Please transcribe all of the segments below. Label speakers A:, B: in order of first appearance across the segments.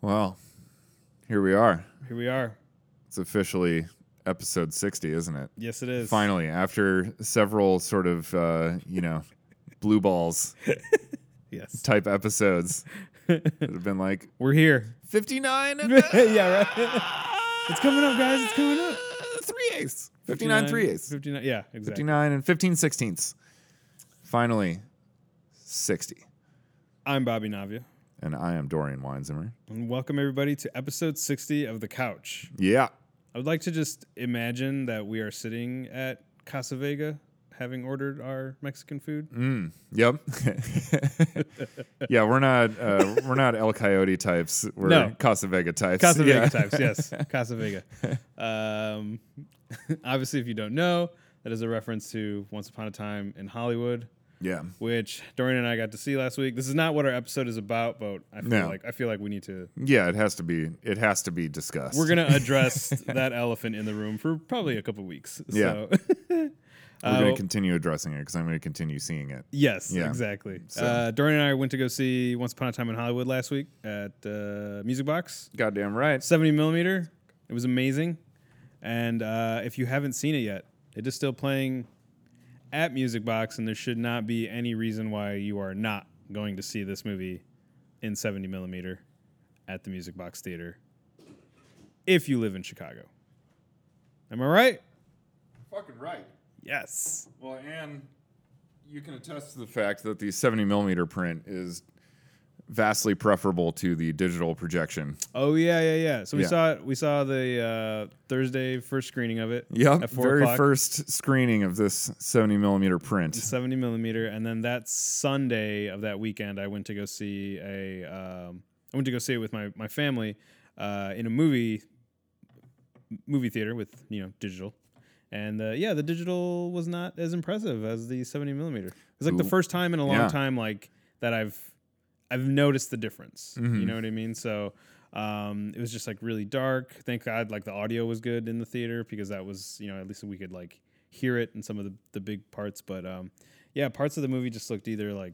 A: Well, here we are.
B: Here we are.
A: It's officially episode 60, isn't it?
B: Yes, it is.
A: Finally, after several sort of, uh, you know, blue balls
B: Yes.
A: type episodes that have been like
B: We're here.
A: 59 and
B: yeah, right. it's coming up, guys. It's coming up.
A: 3 eighths. 59 3 eighths.
B: 59. Yeah, exactly.
A: 59 and 15 sixteenths. Finally, 60.
B: I'm Bobby Navia.
A: And I am Dorian Weinzimmer.
B: And welcome everybody to episode 60 of The Couch.
A: Yeah.
B: I would like to just imagine that we are sitting at Casa Vega having ordered our Mexican food.
A: Mm, yep. yeah, we're not uh, we're not El Coyote types. We're
B: No.
A: Casa Vega types.
B: Casa
A: Yeah.
B: Types, yes. Casa Vega. Um, obviously, if you don't know, that is a reference to Once Upon a Time in Hollywood,
A: Yeah.
B: which Dorian and I got to see last week. This is not what our episode is about, but I feel
A: No.
B: like I feel like we need to.
A: Yeah, it has to be it has to be discussed.
B: We're gonna address that elephant in the room for probably a couple weeks.
A: Yeah.
B: So.
A: We're
B: Uh,
A: going to continue addressing it because I'm going to continue seeing it.
B: Yes,
A: Yeah.
B: exactly.
A: So-
B: Uh, Dorian and I went to go see Once Upon a Time in Hollywood last week at uh, Music Box.
A: Goddamn right.
B: 70 millimeter. It was amazing. And uh, if you haven't seen it yet, it is still playing at Music Box, and there should not be any reason why you are not going to see this movie in 70 millimeter at the Music Box Theater if you live in Chicago. Am I right?
A: Fucking right.
B: Yes.
A: Well, and you can attest to the fact that the 70 millimeter print is vastly preferable to the digital projection.
B: Oh yeah, yeah, yeah. So we
A: Yeah.
B: saw it. We saw the uh, Thursday first screening of it.
A: Yep. Very
B: o'clock.
A: first screening of this 70 millimeter print.
B: 70 millimeter, and then that Sunday of that weekend, I went to go see a. Um, I went to go see it with my my family uh, in a movie movie theater with you know digital, and uh, yeah, the digital was not as impressive as the 70 millimeter. It's like the first time in a long
A: Yeah.
B: time like that I've I've noticed the difference. You
A: Mhm.
B: know what I mean? So. Um, it was just like really dark. Thank God, like the audio was good in the theater because that was, you know, at least we could like hear it in some of the, the big parts. But um, yeah, parts of the movie just looked either like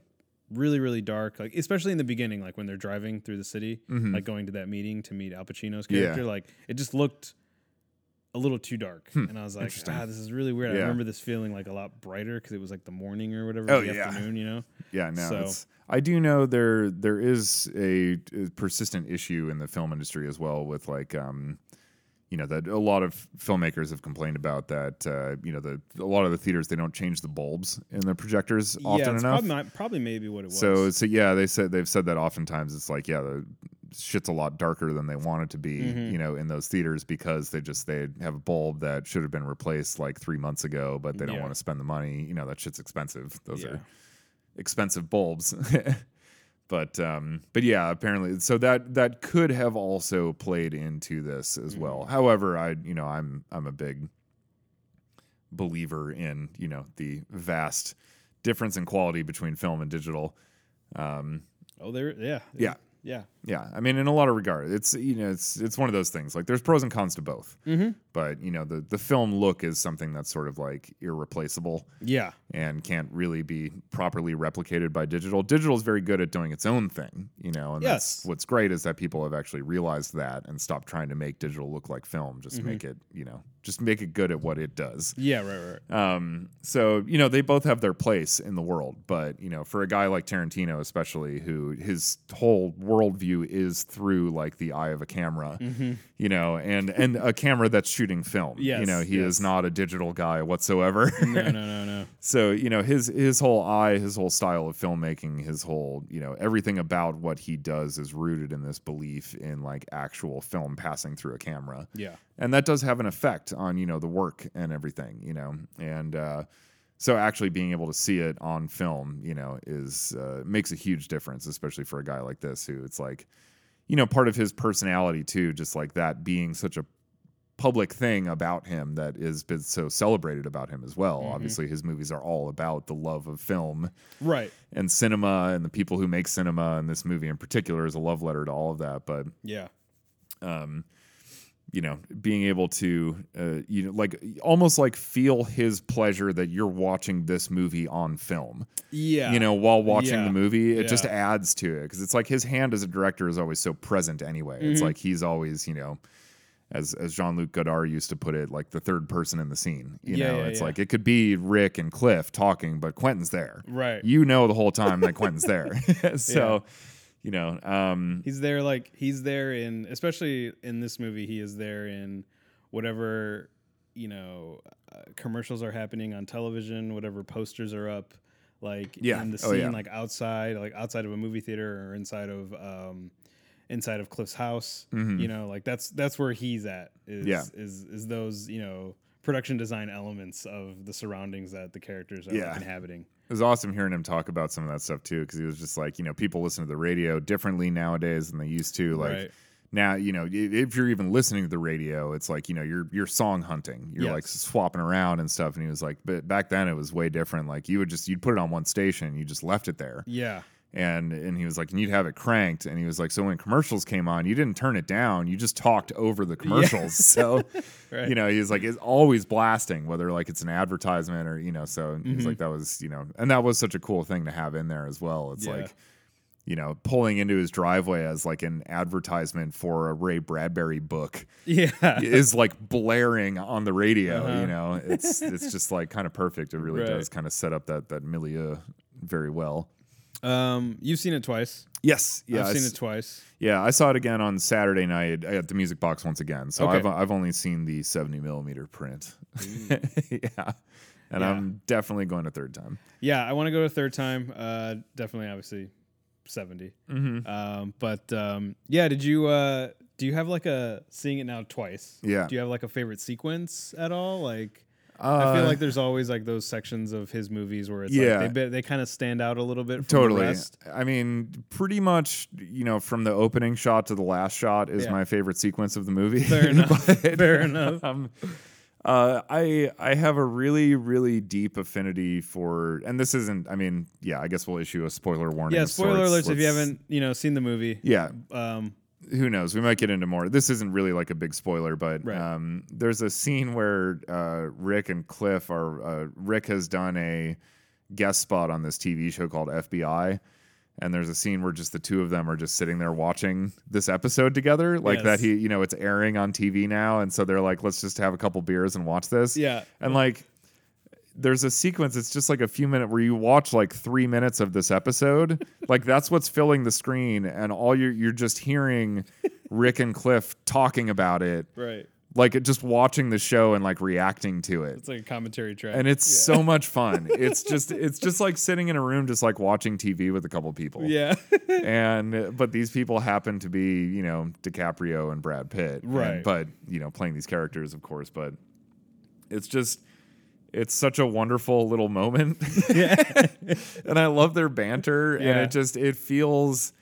B: really, really dark, like especially in the beginning, like when they're driving through the city,
A: Mhm.
B: like going to that meeting to meet Al Pacino's
A: Yeah.
B: character. Like it just looked a little too dark,
A: Hmm,
B: and I was like, ah, this is really weird. I remember this feeling like a lot brighter because it was like the morning or whatever,
A: Oh,
B: the
A: yeah.
B: afternoon, you know.
A: Yeah, no.
B: So-
A: It's, I do know there there is a, a persistent issue in the film industry as well with like um, you know that a lot of filmmakers have complained about that uh, you know the a lot of the theaters they don't change the bulbs in the projectors
B: yeah,
A: often enough.
B: Probably, not, probably maybe what it was.
A: So so yeah, they said they've said that oftentimes it's like yeah, the shit's a lot darker than they want it to be,
B: Mhm.
A: you know, in those theaters because they just they have a bulb that should have been replaced like 3 months ago, but they don't
B: Yeah.
A: want to spend the money, you know, that shit's expensive. Those
B: Yeah.
A: are expensive bulbs. but um but yeah, apparently so that that could have also played into this as well.
B: Mm-hmm.
A: However, I you know, I'm I'm a big believer in, you know, the vast difference in quality between film and digital. Um
B: oh, there, yeah,
A: Yeah.
B: yeah.
A: Yeah, I mean in a lot of regard. It's you know, it's it's one of those things. Like there's pros and cons to both.
B: Mm-hmm.
A: But, you know, the the film look is something that's sort of like irreplaceable
B: Yeah,
A: and can't really be properly replicated by digital. Digital is very good at doing its own thing, you know, and that's
B: Yes.
A: what's great is that people have actually realized that and stopped trying to make digital look like film. Just
B: Mm-hmm.
A: make it, you know, just make it good at what it does.
B: yeah, right, right.
A: Um, so you know they both have their place in the world, but you know for a guy like Tarantino, especially who his whole worldview is through like the eye of a camera, you know, and and a camera that's shooting film. you know he
B: yes.
A: is not a digital guy whatsoever.
B: No, no, no, no.
A: so you know his his whole eye, his whole style of filmmaking, his whole you know everything about what he does is rooted in this belief in like actual film passing through a camera
B: Yeah,
A: and that does have an effect on you know the work and everything you know and uh, so actually being able to see it on film you know is uh, makes a huge difference especially for a guy like this who it's like you know part of his personality too just like that being such a public thing about him that is been so celebrated about him as well. Obviously his movies are all about the love of film
B: right.
A: and cinema and the people who make cinema and this movie in particular is a love letter to all of that but
B: Yeah,
A: um, you know, being able to, uh, you know, like almost like feel his pleasure that you're watching this movie on film.
B: Yeah.
A: You know, while watching
B: Yeah.
A: the movie, it just adds to it because it's like his hand as a director is always so present anyway. It's
B: Mm-hmm.
A: like he's always, you know, as as Jean Luc Godard used to put it, like the third person in the scene. You
B: Yeah,
A: know,
B: yeah,
A: it's
B: yeah.
A: like it could be Rick and Cliff talking, but Quentin's there.
B: Right.
A: You know the whole time that Quentin's there. so, you know, um,
B: He's there like he's there in especially in this movie he is there in whatever you know uh, commercials are happening on television, whatever posters are up like
A: Yeah.
B: in the
A: Oh,
B: scene
A: yeah.
B: like outside like outside of a movie theater or inside of um inside of Cliff's house. You know, like that's that's where he's at is
A: Mm-hmm. Yeah.
B: is is those, you know, production design elements of the surroundings that the characters are
A: Yeah.
B: inhabiting.
A: It was awesome hearing him talk about some of that stuff too, because he was just like, you know, people listen to the radio differently nowadays than they used to. Like
B: Right.
A: now, you know, if you're even listening to the radio, it's like, you know, you're you're song hunting. You're like swapping around and stuff. And he was like, but back then it was way different. Like you would just you'd put it on one station, you just left it there.
B: Yeah.
A: And and he was like, and you'd have it cranked. And he was like, so when commercials came on, you didn't turn it down. You just talked over the commercials. So
B: Right.
A: you know, he's like, it's always blasting, whether like it's an advertisement or, you know, so
B: Mm-hmm.
A: he's like, that was, you know, and that was such a cool thing to have in there as well. It's
B: Yeah.
A: like, you know, pulling into his driveway as like an advertisement for a Ray Bradbury book
B: Yeah.
A: is like blaring on the radio.
B: Uh-huh.
A: You know, it's it's just like kind of perfect. It really
B: Right.
A: does kind of set up that that milieu very well.
B: Um, you've seen it twice.
A: Yes, yeah,
B: I've seen it twice.
A: Yeah, I saw it again on Saturday night at the Music Box once again. So
B: Okay.
A: I've I've only seen the seventy millimeter print. yeah, and
B: Yeah.
A: I'm definitely going a third time.
B: Yeah, I want to go a third time. Uh, definitely, obviously, 70
A: Mm-hmm.
B: Um, but um, yeah, did you uh, do you have like a seeing it now twice?
A: Yeah.
B: Do you have like a favorite sequence at all? Like, I feel
A: Uh,
B: like there's always like those sections of his movies where it's
A: Yeah.
B: like they they kind of stand out a little bit. From
A: Totally.
B: The rest.
A: I mean, pretty much, you know, from the opening shot to the last shot is
B: Yeah.
A: my favorite sequence of the movie.
B: Fair enough.
A: But,
B: Fair enough.
A: Um, uh, I I have a really really deep affinity for, and this isn't. I mean, yeah, I guess we'll issue a spoiler warning.
B: Yeah. Spoiler alerts if you haven't you know seen the movie.
A: Yeah,
B: Um,
A: who knows? We might get into more. This isn't really like a big spoiler, but
B: Right.
A: um, there's a scene where uh, Rick and Cliff are. Uh, Rick has done a guest spot on this TV show called FBI, and there's a scene where just the two of them are just sitting there watching this episode together, like
B: Yes.
A: that. He, you know, it's airing on TV now, and so they're like, let's just have a couple beers and watch this.
B: yeah.
A: and like. There's a sequence. It's just like a few minutes where you watch like three minutes of this episode. like that's what's filling the screen, and all you're you're just hearing Rick and Cliff talking about it,
B: Right.
A: like just watching the show and like reacting to it.
B: It's like a commentary track.
A: And it's so much fun. It's just it's just like sitting in a room just like watching TV with a couple people.
B: yeah.
A: And but these people happen to be, you know, DiCaprio and Brad Pitt. And-
B: Right.
A: but, you know, playing these characters, of course, but it's just it's such a wonderful little moment.
B: yeah.
A: and I love their banter, and it just it feels,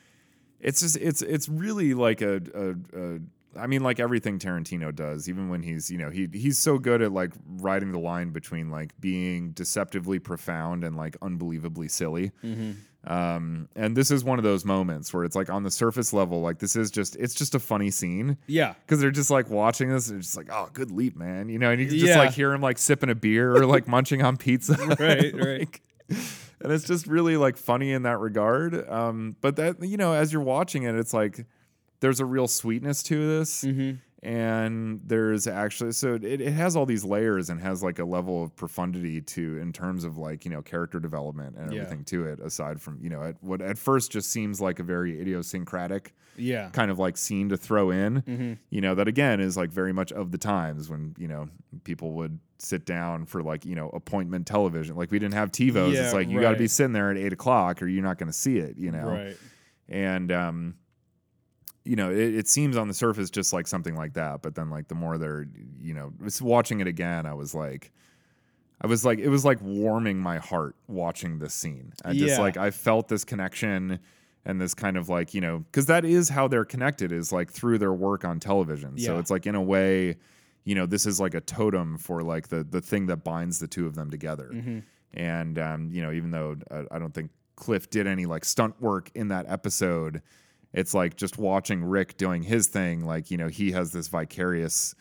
A: it's just it's it's really like a, a, a I mean, like everything Tarantino does, even when he's you know he he's so good at like riding the line between like being deceptively profound and like unbelievably silly. Mm-hmm. Um, and this is one of those moments where it's like on the surface level, like this is just it's just a funny scene
B: Yeah.
A: because they're just like watching this and it's just like, oh, good leap, man. You know, and you can just
B: Yeah.
A: like hear him like sipping a beer or like munching on pizza.
B: Right, right.
A: And it's just really like funny in that regard. Um, but that you know, as you're watching it, it's like there's a real sweetness to this.
B: Mm-hmm.
A: And there's actually so it, it has all these layers and has like a level of profundity to in terms of like you know character development and
B: Yeah.
A: everything to it aside from you know at, what at first just seems like a very idiosyncratic
B: Yeah.
A: kind of like scene to throw in.
B: Mm-hmm.
A: You know, that again is like very much of the times when, you know, people would sit down for like, you know, appointment television. Like we didn't have TiVos.
B: Yeah,
A: it's like you got to be sitting there at eight o'clock or you're not going to see it, you know?
B: Right.
A: And, um, you know, it, it seems on the surface just like something like that. But then, like, the more they're, you know, just watching it again, I was like, I was like, it was like warming my heart watching this scene. I just like, I felt this connection and this kind of like, you know, because that is how they're connected is like through their work on television. So it's like, in a way, you know, this is like a totem for like the the thing that binds the two of them together.
B: Mm-hmm.
A: And um, you know, even though uh, I don't think Cliff did any like stunt work in that episode, it's like just watching Rick doing his thing. Like you know, he has this vicarious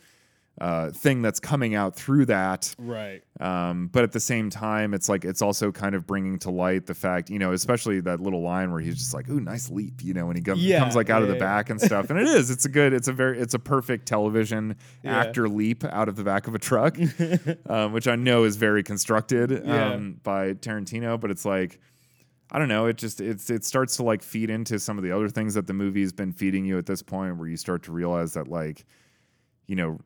A: uh, thing that's coming out through that.
B: Right.
A: Um, but at the same time, it's like it's also kind of bringing to light the fact, you know, especially that little line where he's just like, "Ooh, nice leap," you know, when he comes,
B: Yeah,
A: comes like out of the
B: yeah.
A: back and stuff. And it is, it's a good, it's a very, it's a perfect television
B: Yeah.
A: actor leap out of the back of a truck, um, which I know is very constructed
B: Yeah.
A: um, by Tarantino. But it's like, I don't know, it just it's it starts to like feed into some of the other things that the movie's been feeding you at this point, where you start to realize that like, you know.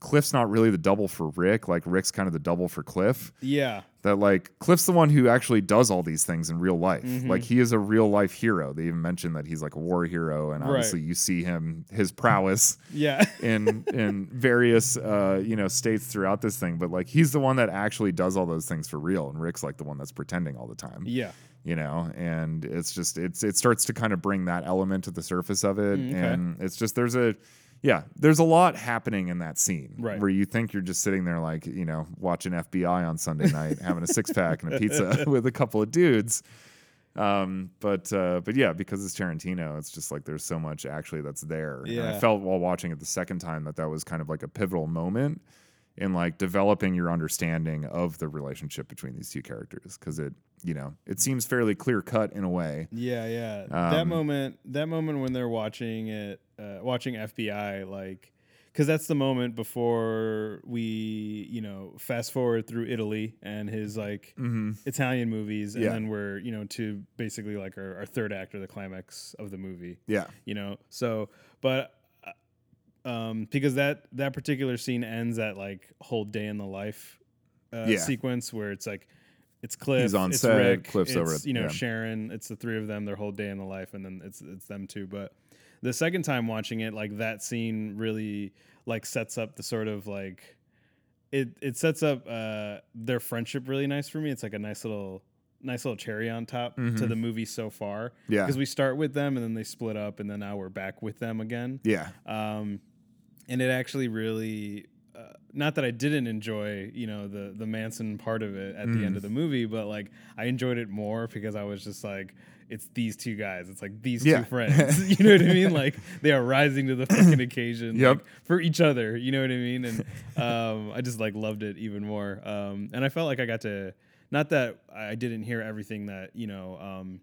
A: Cliff's not really the double for Rick. Like Rick's kind of the double for Cliff
B: Yeah.
A: that like Cliff's the one who actually does all these things in real life.
B: Mm-hmm.
A: Like he is a real life hero. They even mentioned that he's like a war hero, and
B: Right.
A: obviously you see him his prowess
B: Yeah.
A: in in various uh, you know states throughout this thing. But like he's the one that actually does all those things for real, and Rick's like the one that's pretending all the time.
B: yeah.
A: You know, and it's just it's it starts to kind of bring that element to the surface of it,
B: Mm, okay.
A: and it's just there's a yeah, there's a lot happening in that scene
B: Right.
A: where you think you're just sitting there like, you know, watching FBI on Sunday night, having a six pack and a pizza with a couple of dudes. Um, but uh, but yeah, because it's Tarantino, it's just like there's so much actually that's there. And I felt while watching it the second time that that was kind of like a pivotal moment in like developing your understanding of the relationship between these two characters because it you know it seems fairly clear cut in a way.
B: Yeah, yeah. that
A: Um,
B: moment, that moment when they're watching it, uh, watching FBI, like, because that's the moment before we, you know, fast forward through Italy and his like Italian movies, and
A: Yeah.
B: then we're, you know, to basically like our, our third act or the climax of the movie.
A: Yeah,
B: you know so but uh, um because that that particular scene ends at like whole day in the life uh,
A: Yeah.
B: sequence where it's like it's Cliff,
A: He's on
B: it's
A: set,
B: Rick,
A: Cliff's
B: it's,
A: over at-
B: you know
A: yeah.
B: Sharon. It's the three of them. Their whole day in the life, and then it's it's them too. But the second time watching it, like that scene really like sets up the sort of like it it sets up uh their friendship really nice for me. It's like a nice little nice little cherry on top to the movie so far.
A: Mm-hmm. Yeah.
B: because we start with them and then they split up, and then now we're back with them again.
A: yeah,
B: Um, and it actually really, not that I didn't enjoy, you know, the the Manson part of it at the
A: Mm.
B: end of the movie, but like I enjoyed it more because I was just like, it's these two guys. It's like these
A: Yeah.
B: two friends. you know what I mean? Like they are rising to the fucking occasion.
A: Yep.
B: like, for each other. You know what I mean? And um, I just like loved it even more. Um, and I felt like I got to, not that I didn't hear everything that you know. Um,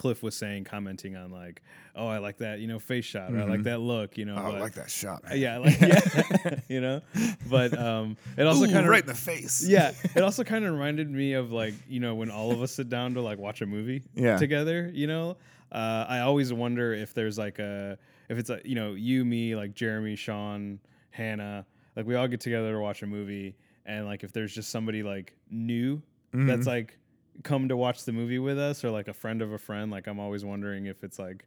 B: Cliff was saying, commenting on like, "Oh, I like that, you know, face shot. Or I like that look, you know."
A: Mm-hmm. oh, I like that shot.
B: uh, Yeah, like yeah, you know. But um, it also kind of
A: right in the face.
B: yeah, it also kind of reminded me of like you know when all of us sit down to like watch a movie
A: Yeah.
B: together. You know, uh, I always wonder if there's like a if it's a you know you me like Jeremy, Sean, Hannah, like we all get together to watch a movie, and like if there's just somebody like new that's like come to watch the movie with us or like a friend of a friend, like I'm always wondering if it's like.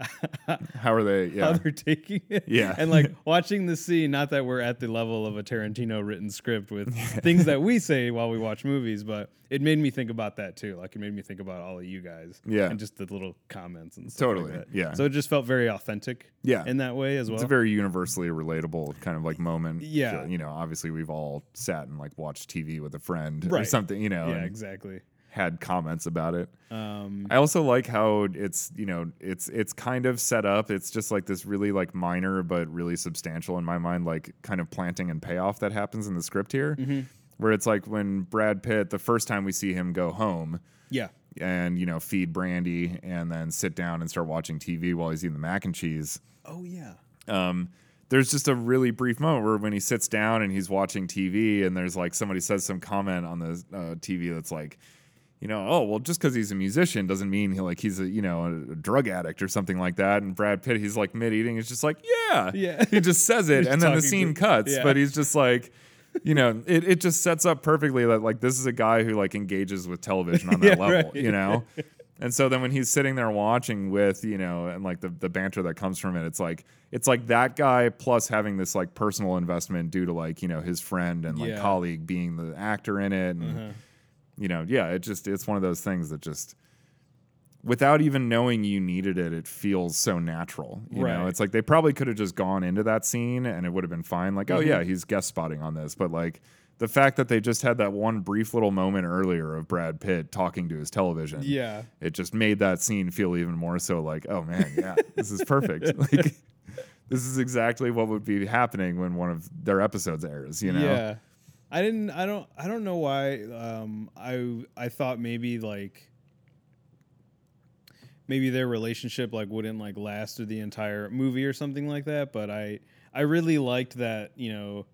A: How are they?
B: how
A: Yeah,
B: they're taking it.
A: Yeah.
B: And like watching the scene, not that we're at the level of a Tarantino written script with things that we say while we watch movies, but it made me think about that too. Like it made me think about all of you guys.
A: Yeah.
B: And just the little comments and stuff.
A: Totally,
B: Like
A: yeah.
B: So it just felt very authentic.
A: Yeah.
B: In that way as well.
A: it's a very universally relatable kind of like moment.
B: Yeah.
A: you know, obviously we've all sat and like watched TV with a friend or something. You know,
B: yeah, exactly.
A: Had comments about it.
B: Um,
A: I also like how it's you know it's it's kind of set up. It's just like this really like minor but really substantial in my mind, like kind of planting and payoff that happens in the script here,
B: Mm-hmm.
A: where it's like when Brad Pitt the first time we see him go home
B: yeah.
A: and you know feed Brandy and then sit down and start watching TV while he's eating the mac and cheese.
B: Oh yeah.
A: Um, there's just a really brief moment where when he sits down and he's watching TV and there's like somebody says some comment on the uh, TV that's like, you know, oh well, just because he's a musician doesn't mean he like he's a you know a, a drug addict or something like that. And Brad Pitt, he's like mid eating, is just like yeah,
B: Yeah.
A: he just says it, and then the scene
B: to-
A: cuts,
B: yeah.
A: but he's just like. You know, it, it just sets up perfectly that like this is a guy who like engages with television on that
B: Yeah,
A: level,
B: right.
A: you know? And so then when he's sitting there watching with, you know, and like the, the banter that comes from it, it's like it's like that guy plus having this like personal investment due to like, you know, his friend and like
B: Yeah.
A: colleague being the actor in it. And
B: Uh-huh.
A: You know, yeah, it just it's one of those things that just without even knowing you needed it, it feels so natural. You know, it's like they probably could have just gone into that scene and it would have been fine. Like, oh
B: Mm-hmm.
A: yeah, he's guest spotting on this, but like the fact that they just had that one brief little moment earlier of Brad Pitt talking to his television.
B: Yeah.
A: It just made that scene feel even more so like, oh man, yeah, this is perfect. like this is exactly what would be happening when one of their episodes airs, you know?
B: Yeah. I didn't I don't I don't know why um I I thought maybe like maybe their relationship like wouldn't like last through the entire movie or something like that, but I I really liked that, you know,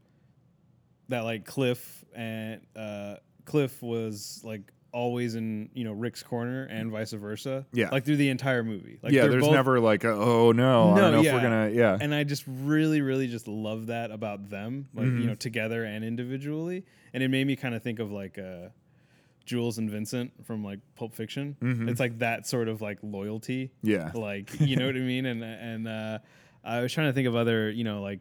B: that like Cliff and uh Cliff was like always in, you know, Rick's corner and vice versa.
A: Yeah.
B: Like through the entire movie. Like
A: yeah, there's
B: both-
A: never like, a, oh no, I
B: No,
A: don't know if we're gonna, yeah,
B: and I just really, really just love that about them, like
A: Mm-hmm.
B: you know, together and individually. And it made me kind of think of like uh, Jules and Vincent from like Pulp Fiction.
A: Mm-hmm.
B: It's like that sort of like loyalty,
A: yeah,
B: like you know what I mean. And and uh, I was trying to think of other, you know, like.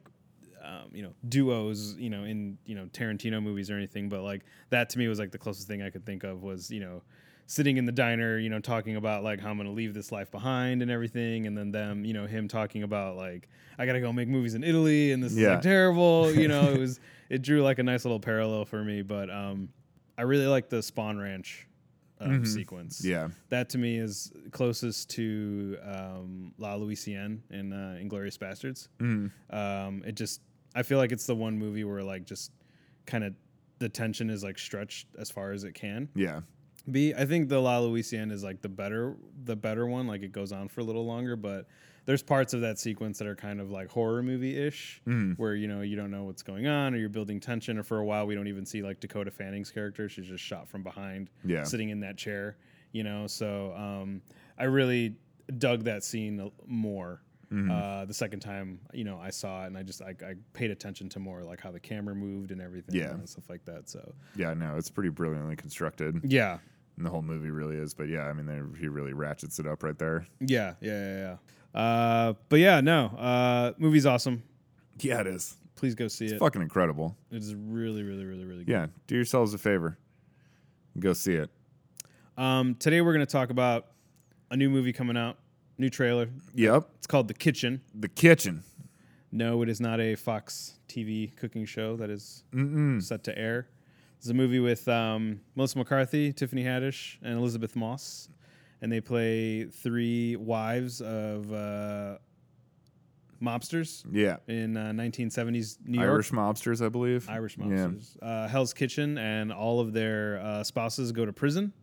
B: Um, you know duos you know in you know tarantino movies or anything but like that to me was like the closest thing i could think of was you know sitting in the diner, you know, talking about like how I'm gonna leave this life behind and everything, and then them, you know, him talking about like I gotta go make movies in Italy and this is like terrible, you know, it was it drew like a nice little parallel for me, but um, I really like the Spahn Ranch um, sequence.
A: Mm-hmm. yeah,
B: that to me is closest to um, La Louisiane in uh, Inglourious Basterds.
A: Mhm.
B: Um, it just I feel like it's the one movie where like just kind of the tension is like stretched as far as it can
A: yeah,
B: be. I think the La Louisiane is like the better the better one. Like it goes on for a little longer, but there's parts of that sequence that are kind of like horror movie ish,
A: Mm.
B: where you know you don't know what's going on or you're building tension. Or for a while we don't even see like Dakota Fanning's character; she's just shot from behind,
A: Yeah.
B: sitting in that chair. You know, so um, I really dug that scene more.
A: Mm-hmm.
B: Uh, the second time, you know, I saw it and I just I, I paid attention to more like how the camera moved and everything,
A: Yeah.
B: and stuff like that. So
A: yeah. No, it's pretty brilliantly constructed,
B: yeah,
A: and the whole movie really is. But yeah, I mean, they- he really ratchets it up right there.
B: Yeah, yeah, yeah, yeah. Uh, but yeah, no, uh, movie's awesome.
A: Yeah, it is.
B: Please go see
A: It's
B: it.
A: fucking incredible.
B: It is really, really, really, really good.
A: Yeah, do yourselves a favor, go see it.
B: Um, today we're gonna talk about a new movie coming out, new trailer.
A: Yep,
B: It's called The Kitchen.
A: The Kitchen.
B: No, it is not a Fox TV cooking show that is set to air. It's a movie with um, Melissa McCarthy, Tiffany Haddish, and Elizabeth Moss, and they play three wives of uh, mobsters
A: Yeah,
B: in uh, 1970s New York.
A: Irish mobsters, I believe.
B: Irish mobsters. Uh, Hell's Kitchen, and all of their uh, spouses go to prison,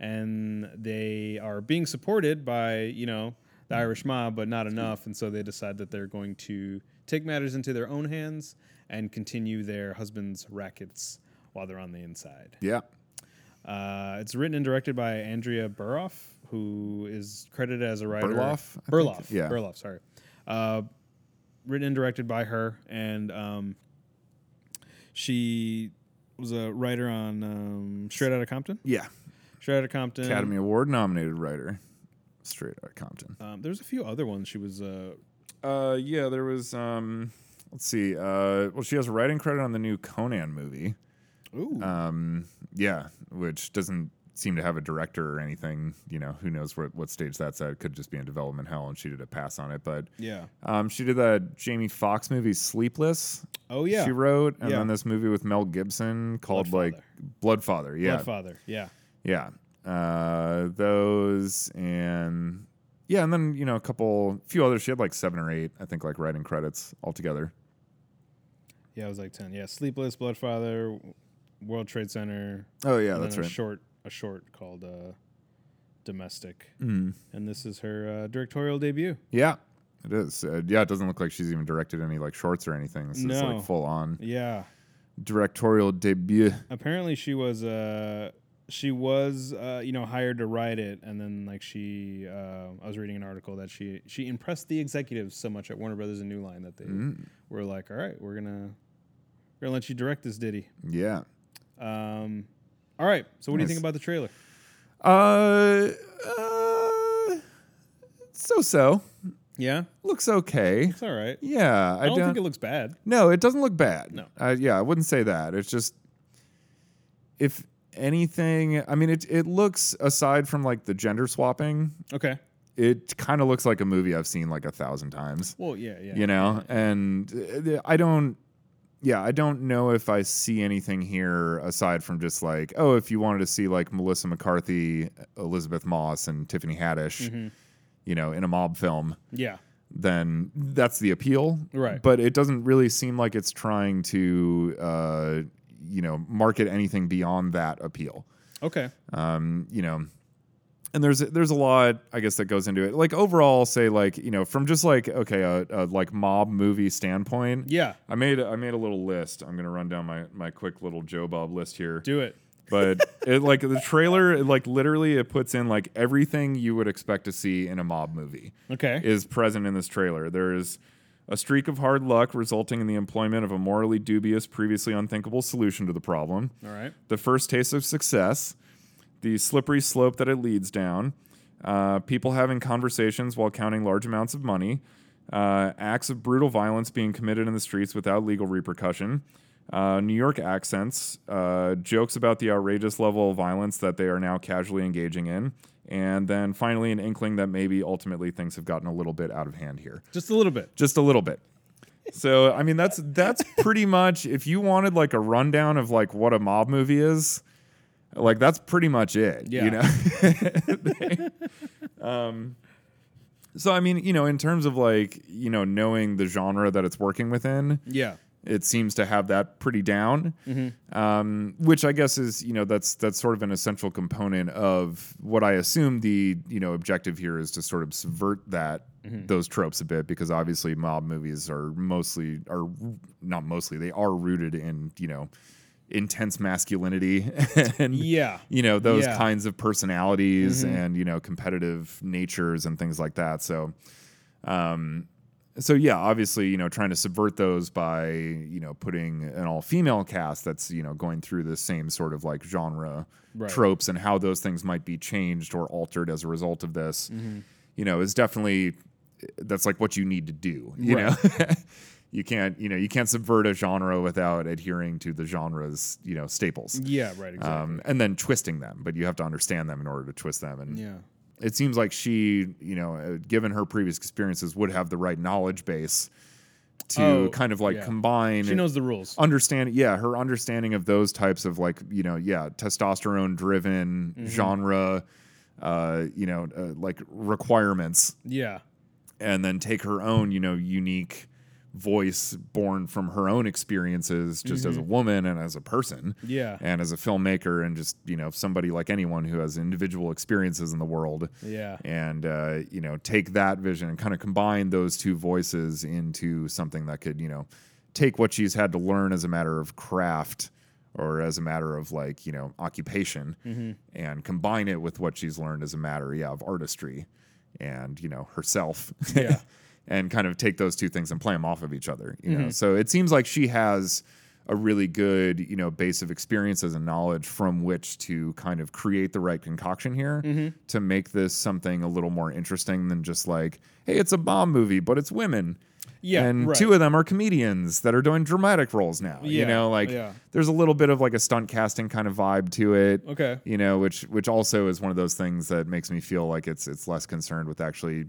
B: and they are being supported by you know the Irish mob, but not enough, and so they decide that they're going to take matters into their own hands and continue their husbands' rackets while they're on the inside.
A: Yeah,
B: Uh, it's written and directed by Andrea Burhoff, who is credited as a writer.
A: Berloff, I?
B: Berloff.
A: Yeah.
B: Berloff. Sorry. Uh, written and directed by her, and um, she was a writer on um, Straight Outta Compton.
A: yeah.
B: Straight Outta Compton.
A: Academy Award nominated writer, straight out of Compton.
B: Um, there's a few other ones she was. Uh,
A: Uh, yeah, there was. Um, let's see. Uh, well, she has writing credit on the new Conan movie.
B: ooh.
A: Um, yeah, which doesn't seem to have a director or anything. You know, who knows what what stage that's at? It could just be in development hell, and she did a pass on it. But
B: yeah.
A: um, she did that Jamie Foxx movie Sleepless.
B: Oh yeah.
A: She wrote, and
B: Yeah.
A: then this movie with Mel Gibson called like Bloodfather. Yeah,
B: Bloodfather. Yeah.
A: Yeah. Uh, those and yeah, and then you know a couple, few others. She had like seven or eight, I think, like writing credits altogether.
B: Yeah, it was like ten. Yeah, Sleepless, Bloodfather, World Trade Center.
A: Oh yeah,
B: and
A: that's
B: then a
A: right.
B: short, a short called uh, Domestic.
A: Mm.
B: and this is her uh, directorial debut.
A: Yeah, it is. Uh, yeah, it doesn't look like she's even directed any like shorts or anything. This is like full on
B: Yeah,
A: directorial debut.
B: apparently she was uh she was uh you know hired to write it, and then like she uh, I was reading an article that she she impressed the executives so much at Warner Brothers and New Line that they
A: Mm.
B: were like, all right, we're gonna we're gonna let you direct this diddy
A: Yeah.
B: Um, all right, so what do you think about the trailer?
A: Uh, uh so so
B: Yeah,
A: looks okay.
B: it's all right.
A: Yeah,
B: I don't, think it looks bad.
A: No, it doesn't look bad.
B: No.
A: Uh, yeah, I wouldn't say that. It's just if anything, I mean it it looks aside from like the gender swapping,
B: Okay.
A: it kind of looks like a movie I've seen like a thousand times.
B: Well, yeah, yeah.
A: You know, and uh, I don't yeah, I don't know if I see anything here aside from just like, oh, if you wanted to see like Melissa McCarthy, Elizabeth Moss, and Tiffany Haddish,
B: Mm-hmm.
A: you know, in a mob film,
B: Yeah.
A: then that's the appeal.
B: Right.
A: But it doesn't really seem like it's trying to, uh, you know, market anything beyond that appeal.
B: Okay.
A: Um, you know, and there's there's a lot I guess that goes into it. Like overall, say like you know from just like okay a, a like mob movie standpoint.
B: Yeah.
A: I made I made a little list. I'm gonna run down my my quick little Joe Bob list here.
B: Do it.
A: But it like the trailer, it, like literally, it puts in like everything you would expect to see in a mob movie
B: Okay.
A: is present in this trailer. There is a streak of hard luck resulting in the employment of a morally dubious, previously unthinkable solution to the problem
B: All right.
A: the first taste of success, the slippery slope that it leads down, uh, people having conversations while counting large amounts of money, uh, acts of brutal violence being committed in the streets without legal repercussion, uh, New York accents, uh, jokes about the outrageous level of violence that they are now casually engaging in, and then finally an inkling that maybe ultimately things have gotten a little bit out of hand here
B: Just a little bit.
A: just a little bit. So I mean that's that's pretty much if you wanted like a rundown of like what a mob movie is, like that's pretty much it.
B: Yeah.
A: You know. um so I mean, you know, in terms of like, you know, knowing the genre that it's working within,
B: Yeah.
A: It seems to have that pretty down, um, which I guess is you know that's that's sort of an essential component of what I assume the you know objective here is to sort of subvert that those tropes a bit because obviously mob movies are mostly are not mostly they are rooted in you know intense masculinity and
B: Yeah.
A: you know those
B: Yeah.
A: kinds of personalities and you know competitive natures and things like that so um so yeah obviously you know trying to subvert those by you know putting an all female cast that's you know going through the same sort of like genre
B: Right.
A: tropes and how those things might be changed or altered as a result of this
B: Mm-hmm.
A: you know is definitely that's like what you need to do you
B: Right.
A: know you can't you know you can't subvert a genre without adhering to the genre's you know staples
B: Yeah. Right. Exactly.
A: um, and then twisting them. But you have to understand them in order to twist them. And
B: yeah.
A: It seems like she, you know, uh, given her previous experiences, would have the right knowledge base to
B: Oh,
A: kind of like
B: yeah.
A: combine.
B: She knows the rules.
A: Understand, yeah, her understanding of those types of like, you know, yeah, testosterone driven
B: Mm-hmm.
A: genre, uh, you know, uh, like requirements,
B: Yeah.
A: and then take her own, you know, unique voice born from her own experiences just as a woman and as a person
B: Mm-hmm. Yeah.
A: and as a filmmaker and just you know somebody like anyone who has individual experiences in the world
B: Yeah.
A: and uh, you know take that vision and kind of combine those two voices into something that could you know take what she's had to learn as a matter of craft or as a matter of like you know occupation
B: Mm-hmm.
A: and combine it with what she's learned as a matter yeah of artistry and you know herself
B: Yeah.
A: and kind of take those two things and play them off of each other you
B: Mm-hmm.
A: know so it seems like she has a really good you know base of experiences and knowledge from which to kind of create the right concoction here
B: Mm-hmm.
A: to make this something a little more interesting than just like hey it's a bomb movie but it's women
B: Yeah,
A: and
B: right.
A: two of them are comedians that are doing dramatic roles now you know like
B: yeah.
A: there's a little bit of like a stunt casting kind of vibe to it
B: Okay.
A: you know which which also is one of those things that makes me feel like it's it's less concerned with actually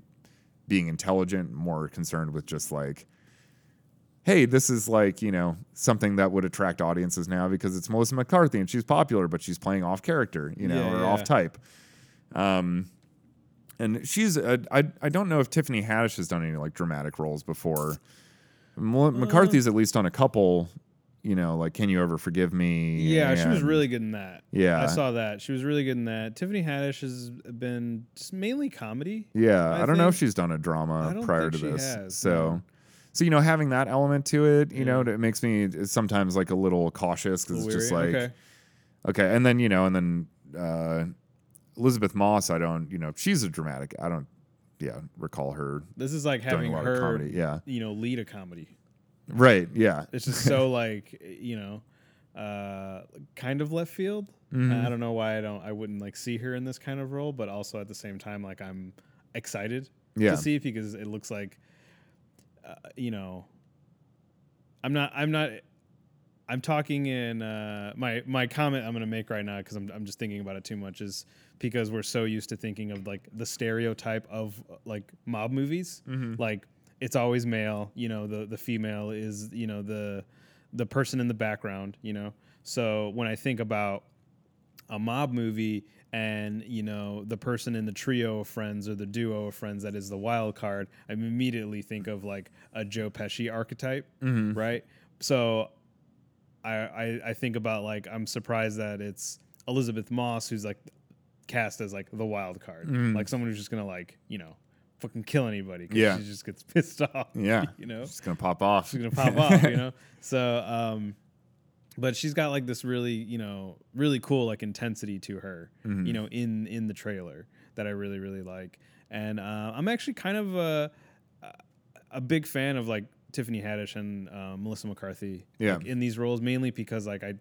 A: being intelligent more concerned with just like hey this is like you know something that would attract audiences now because it's melissa mccarthy and she's popular but she's playing off character you know
B: Yeah,
A: or
B: yeah.
A: off type. Um and she's uh, I, I don't know if tiffany haddish has done any like dramatic roles before. Mel- mccarthy's at least on a couple you know like can you ever forgive me
B: Yeah, she was really good in that.
A: Yeah.
B: I saw that. She was really good in that. Tiffany Haddish has been just mainly comedy.
A: Yeah,
B: I
A: I, don't know if she's done a drama prior to this.
B: has,
A: so,
B: no.
A: so you know, having that element to it, you know, it makes me sometimes like a little cautious because it's just like, okay.
B: okay.
A: and then you know, and then uh, Elizabeth Moss, I don't, you know, she's a dramatic. I don't, yeah, recall her
B: This is like having
A: a lot
B: her,
A: of comedy. Yeah,
B: you know, lead a comedy.
A: Right. Yeah,
B: It's just so like, you know, uh, kind of left field.
A: Mm-hmm.
B: I don't know why I don't, I wouldn't like see her in this kind of role, but also at the same time, like I'm excited
A: Yeah.
B: to see it because it looks like, uh, you know, I'm not, I'm not, I'm talking in uh, my my comment I'm gonna make right now because I'm I'm just thinking about it too much is because we're so used to thinking of like the stereotype of like mob movies, like it's always male. You know, the the female is you know the the person in the background, you know. So when I think about a mob movie and you know the person in the trio of friends or the duo of friends that is the wild card, I immediately think of like a Joe Pesci archetype, mm-hmm. right? So I, I I think about like I'm surprised that it's Elizabeth Moss who's like cast as like the wild card, mm. like someone who's just gonna like you know fucking kill anybody.
A: Yeah.
B: she just gets pissed off.
A: Yeah.
B: you know
A: she's gonna pop off.
B: she's gonna pop off, you know. So, um, but she's got like this really, you know, really cool like intensity to her,
A: Mm-hmm.
B: you know, in in the trailer that I really really like, and uh, I'm actually kind of a a big fan of like Tiffany Haddish and uh, Melissa McCarthy,
A: Yeah.
B: like, in these roles mainly because like I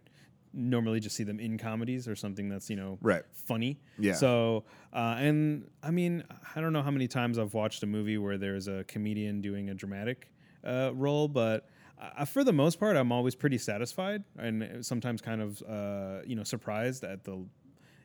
B: normally just see them in comedies or something that's you know
A: Right.
B: funny.
A: Yeah.
B: So, uh, and I mean, I don't know how many times I've watched a movie where there's a comedian doing a dramatic uh, role, but uh, for the most part, I'm always pretty satisfied and sometimes kind of, uh, you know, surprised at the,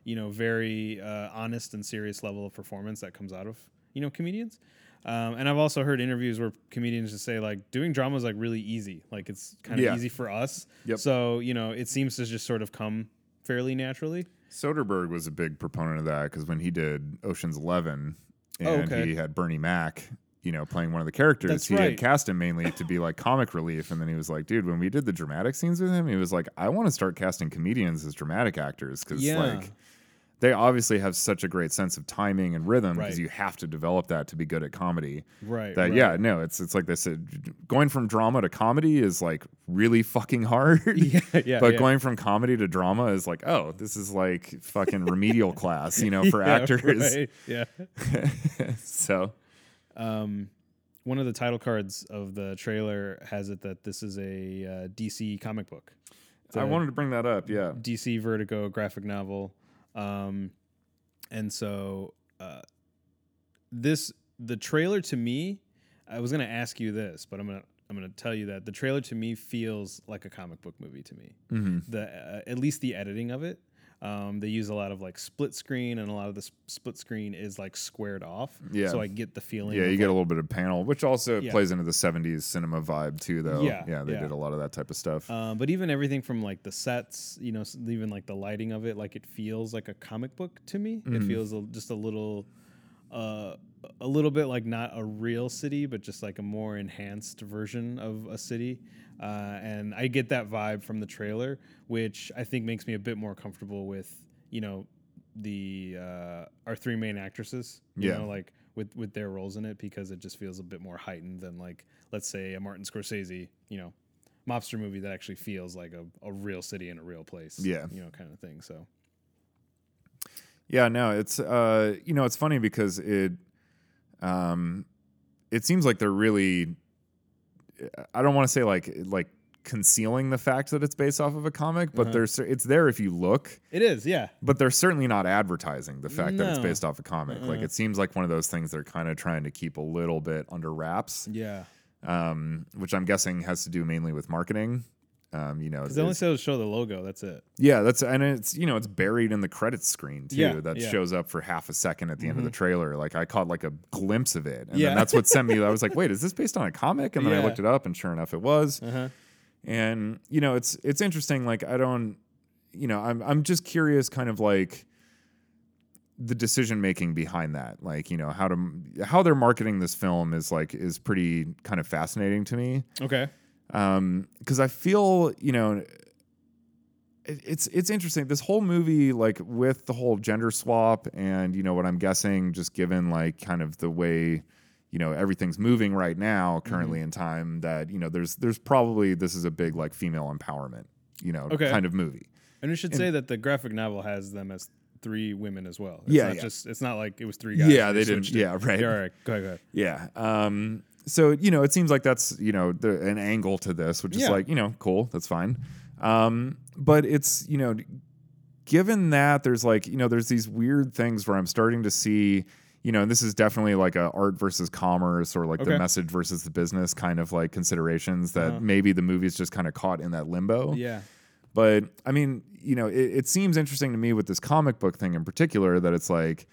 B: you know, very uh, honest and serious level of performance that comes out of, you know, comedians. Um, and I've also heard interviews where comedians just say like doing drama is like really easy, like it's kind of
A: Yeah.
B: easy for us.
A: Yep.
B: So you know, it seems to just sort of come fairly naturally.
A: Soderbergh was a big proponent of that because when he did Ocean's Eleven and
B: Oh, okay.
A: he had Bernie Mac, you know, playing one of the characters,
B: That's
A: he
B: right.
A: had cast him mainly to be like comic relief. And then he was like, dude, when we did the dramatic scenes with him, he was like, I want to start casting comedians as dramatic actors because
B: Yeah.
A: like they obviously have such a great sense of timing and rhythm because
B: Right.
A: you have to develop that to be good at comedy.
B: Right.
A: That yeah, no, it's it's like they said, going from drama to comedy is like really fucking hard.
B: Yeah, yeah,
A: But
B: yeah.
A: going from comedy to drama is like, oh, this is like fucking remedial class, you know, for
B: Yeah,
A: actors.
B: right, Yeah.
A: so
B: Um, one of the title cards of the trailer has it that this is a uh, DC comic book.
A: I wanted to bring that up. Yeah.
B: DC Vertigo graphic novel, um, and so uh, this the trailer to me. I was gonna ask you this, but I'm gonna I'm gonna tell you that the trailer to me feels like a comic book movie to me.
A: Mm-hmm.
B: The uh, at least the editing of it. Um, they use a lot of like split screen, and a lot of the s- split screen is like squared off.
A: Yeah.
B: So I get the feeling.
A: Yeah, you get a little bit of panel, which also
B: Yeah.
A: plays into the 70s cinema vibe too, though.
B: Yeah,
A: Yeah, they
B: yeah.
A: did a lot of that type of stuff.
B: Um, but even everything from like the sets, you know, even like the lighting of it, like it feels like a comic book to me. It
A: Mm-hmm.
B: feels a, just a little, uh, a little bit like not a real city, but just like a more enhanced version of a city. Uh, and I get that vibe from the trailer, which I think makes me a bit more comfortable with, you know, the uh, our three main actresses. You
A: Yeah.
B: know, like with with their roles in it, because it just feels a bit more heightened than like let's say a Martin Scorsese, you know, mobster movie that actually feels like a, a real city and a real place.
A: Yeah.
B: You know, kind of thing. So
A: Yeah, no, it's uh, you know, it's funny because it, um, it seems like they're really, I don't want to say like like concealing the fact that it's based off of a comic, but
B: Uh-huh.
A: there's it's there if you look,
B: it is, yeah.
A: but they're certainly not advertising the fact that it's based off a comic. Like
B: Uh-uh.
A: it seems like one of those things they're kind of trying to keep a little bit under wraps,
B: Yeah.
A: um, which I'm guessing has to do mainly with marketing. Um, you know,
B: Because they only said to show the logo. That's it.
A: yeah, that's and it's you know it's buried in the credits screen too.
B: Yeah,
A: that
B: yeah.
A: shows up for half a second at the end of the trailer. Like I caught like a glimpse of it, and
B: Yeah.
A: then that's what sent me. I was like, wait, is this based on a comic? And then I looked it up, and sure enough, it was.
B: Uh-huh.
A: And you know, it's it's interesting. Like I don't, you know, I'm I'm just curious, kind of like the decision making behind that. Like you know how to how they're marketing this film is like is pretty kind of fascinating to me
B: Okay.
A: Um because i feel you know it, it's it's interesting this whole movie like with the whole gender swap and you know what i'm guessing just given like kind of the way you know everything's moving right now currently in time that you know there's there's probably this is a big like female empowerment you know
B: Okay.
A: kind of movie
B: And we should say that the graphic novel has them as three women as well. It's
A: Yeah,
B: not
A: yeah.
B: just it's not like it was three guys.
A: Yeah, they didn't-
B: it.
A: yeah, right.
B: Yeah, all right. Go ahead, go ahead.
A: Yeah. Um, so you know, it seems like that's you know the, an angle to this, which is
B: Yeah.
A: like you know cool, that's fine. Um, but it's you know, given that there's like you know there's these weird things where I'm starting to see. You know, and this is definitely like a art versus commerce or like the
B: Okay.
A: message versus the business kind of like considerations that
B: Uh-huh.
A: maybe the movie's just kind of caught in that limbo.
B: Yeah.
A: But I mean, you know, it, it seems interesting to me with this comic book thing in particular that it's like,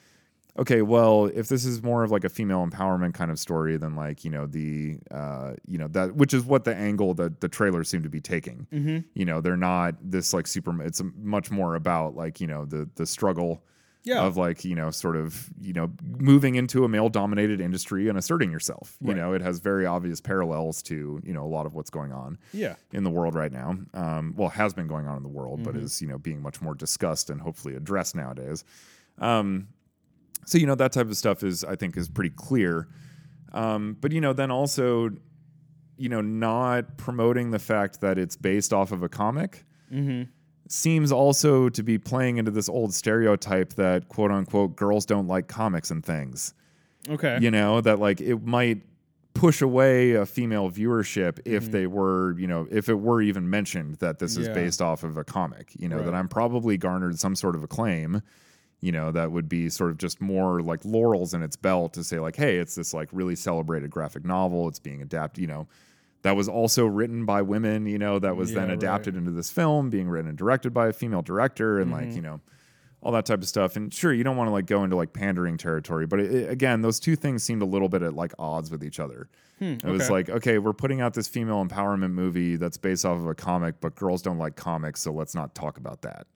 A: okay, well, if this is more of like a female empowerment kind of story than like, you know, the, uh, you know, that, which is what the angle that the trailers seem to be taking.
B: Mm-hmm.
A: You know, they're not this like super, it's much more about like, you know, the, the struggle
B: Yeah.
A: of like, you know, sort of, you know, moving into a male dominated industry and asserting yourself. You know, it has very obvious parallels to, you know, a lot of what's going on
B: yeah.
A: in the world right now. Um, well, has been going on in the world, but
B: Mm-hmm.
A: is you know being much more discussed and hopefully addressed nowadays. Um, so you know that type of stuff is I think is pretty clear. Um, but you know then also you know not promoting the fact that it's based off of a comic
B: Mm-hmm.
A: seems also to be playing into this old stereotype that quote unquote girls don't like comics and things
B: Okay.
A: you know that like it might push away a female viewership if they were you know if it were even mentioned that this is based off of a comic you know that i'm probably garnered some sort of acclaim you know that would be sort of just more like laurels in its belt to say like hey it's this like really celebrated graphic novel it's being adapted you know that was also written by women you know that was
B: Yeah,
A: then
B: right.
A: adapted into this film being written and directed by a female director and
B: Mm-hmm.
A: like you know all that type of stuff. And sure, you don't want to like go into like pandering territory, but it, it- again, those two things seemed a little bit at like odds with each other. it was
B: Hmm,
A: like, okay, we're putting out this female empowerment movie that's based off of a comic, but girls don't like comics, so let's not talk about that.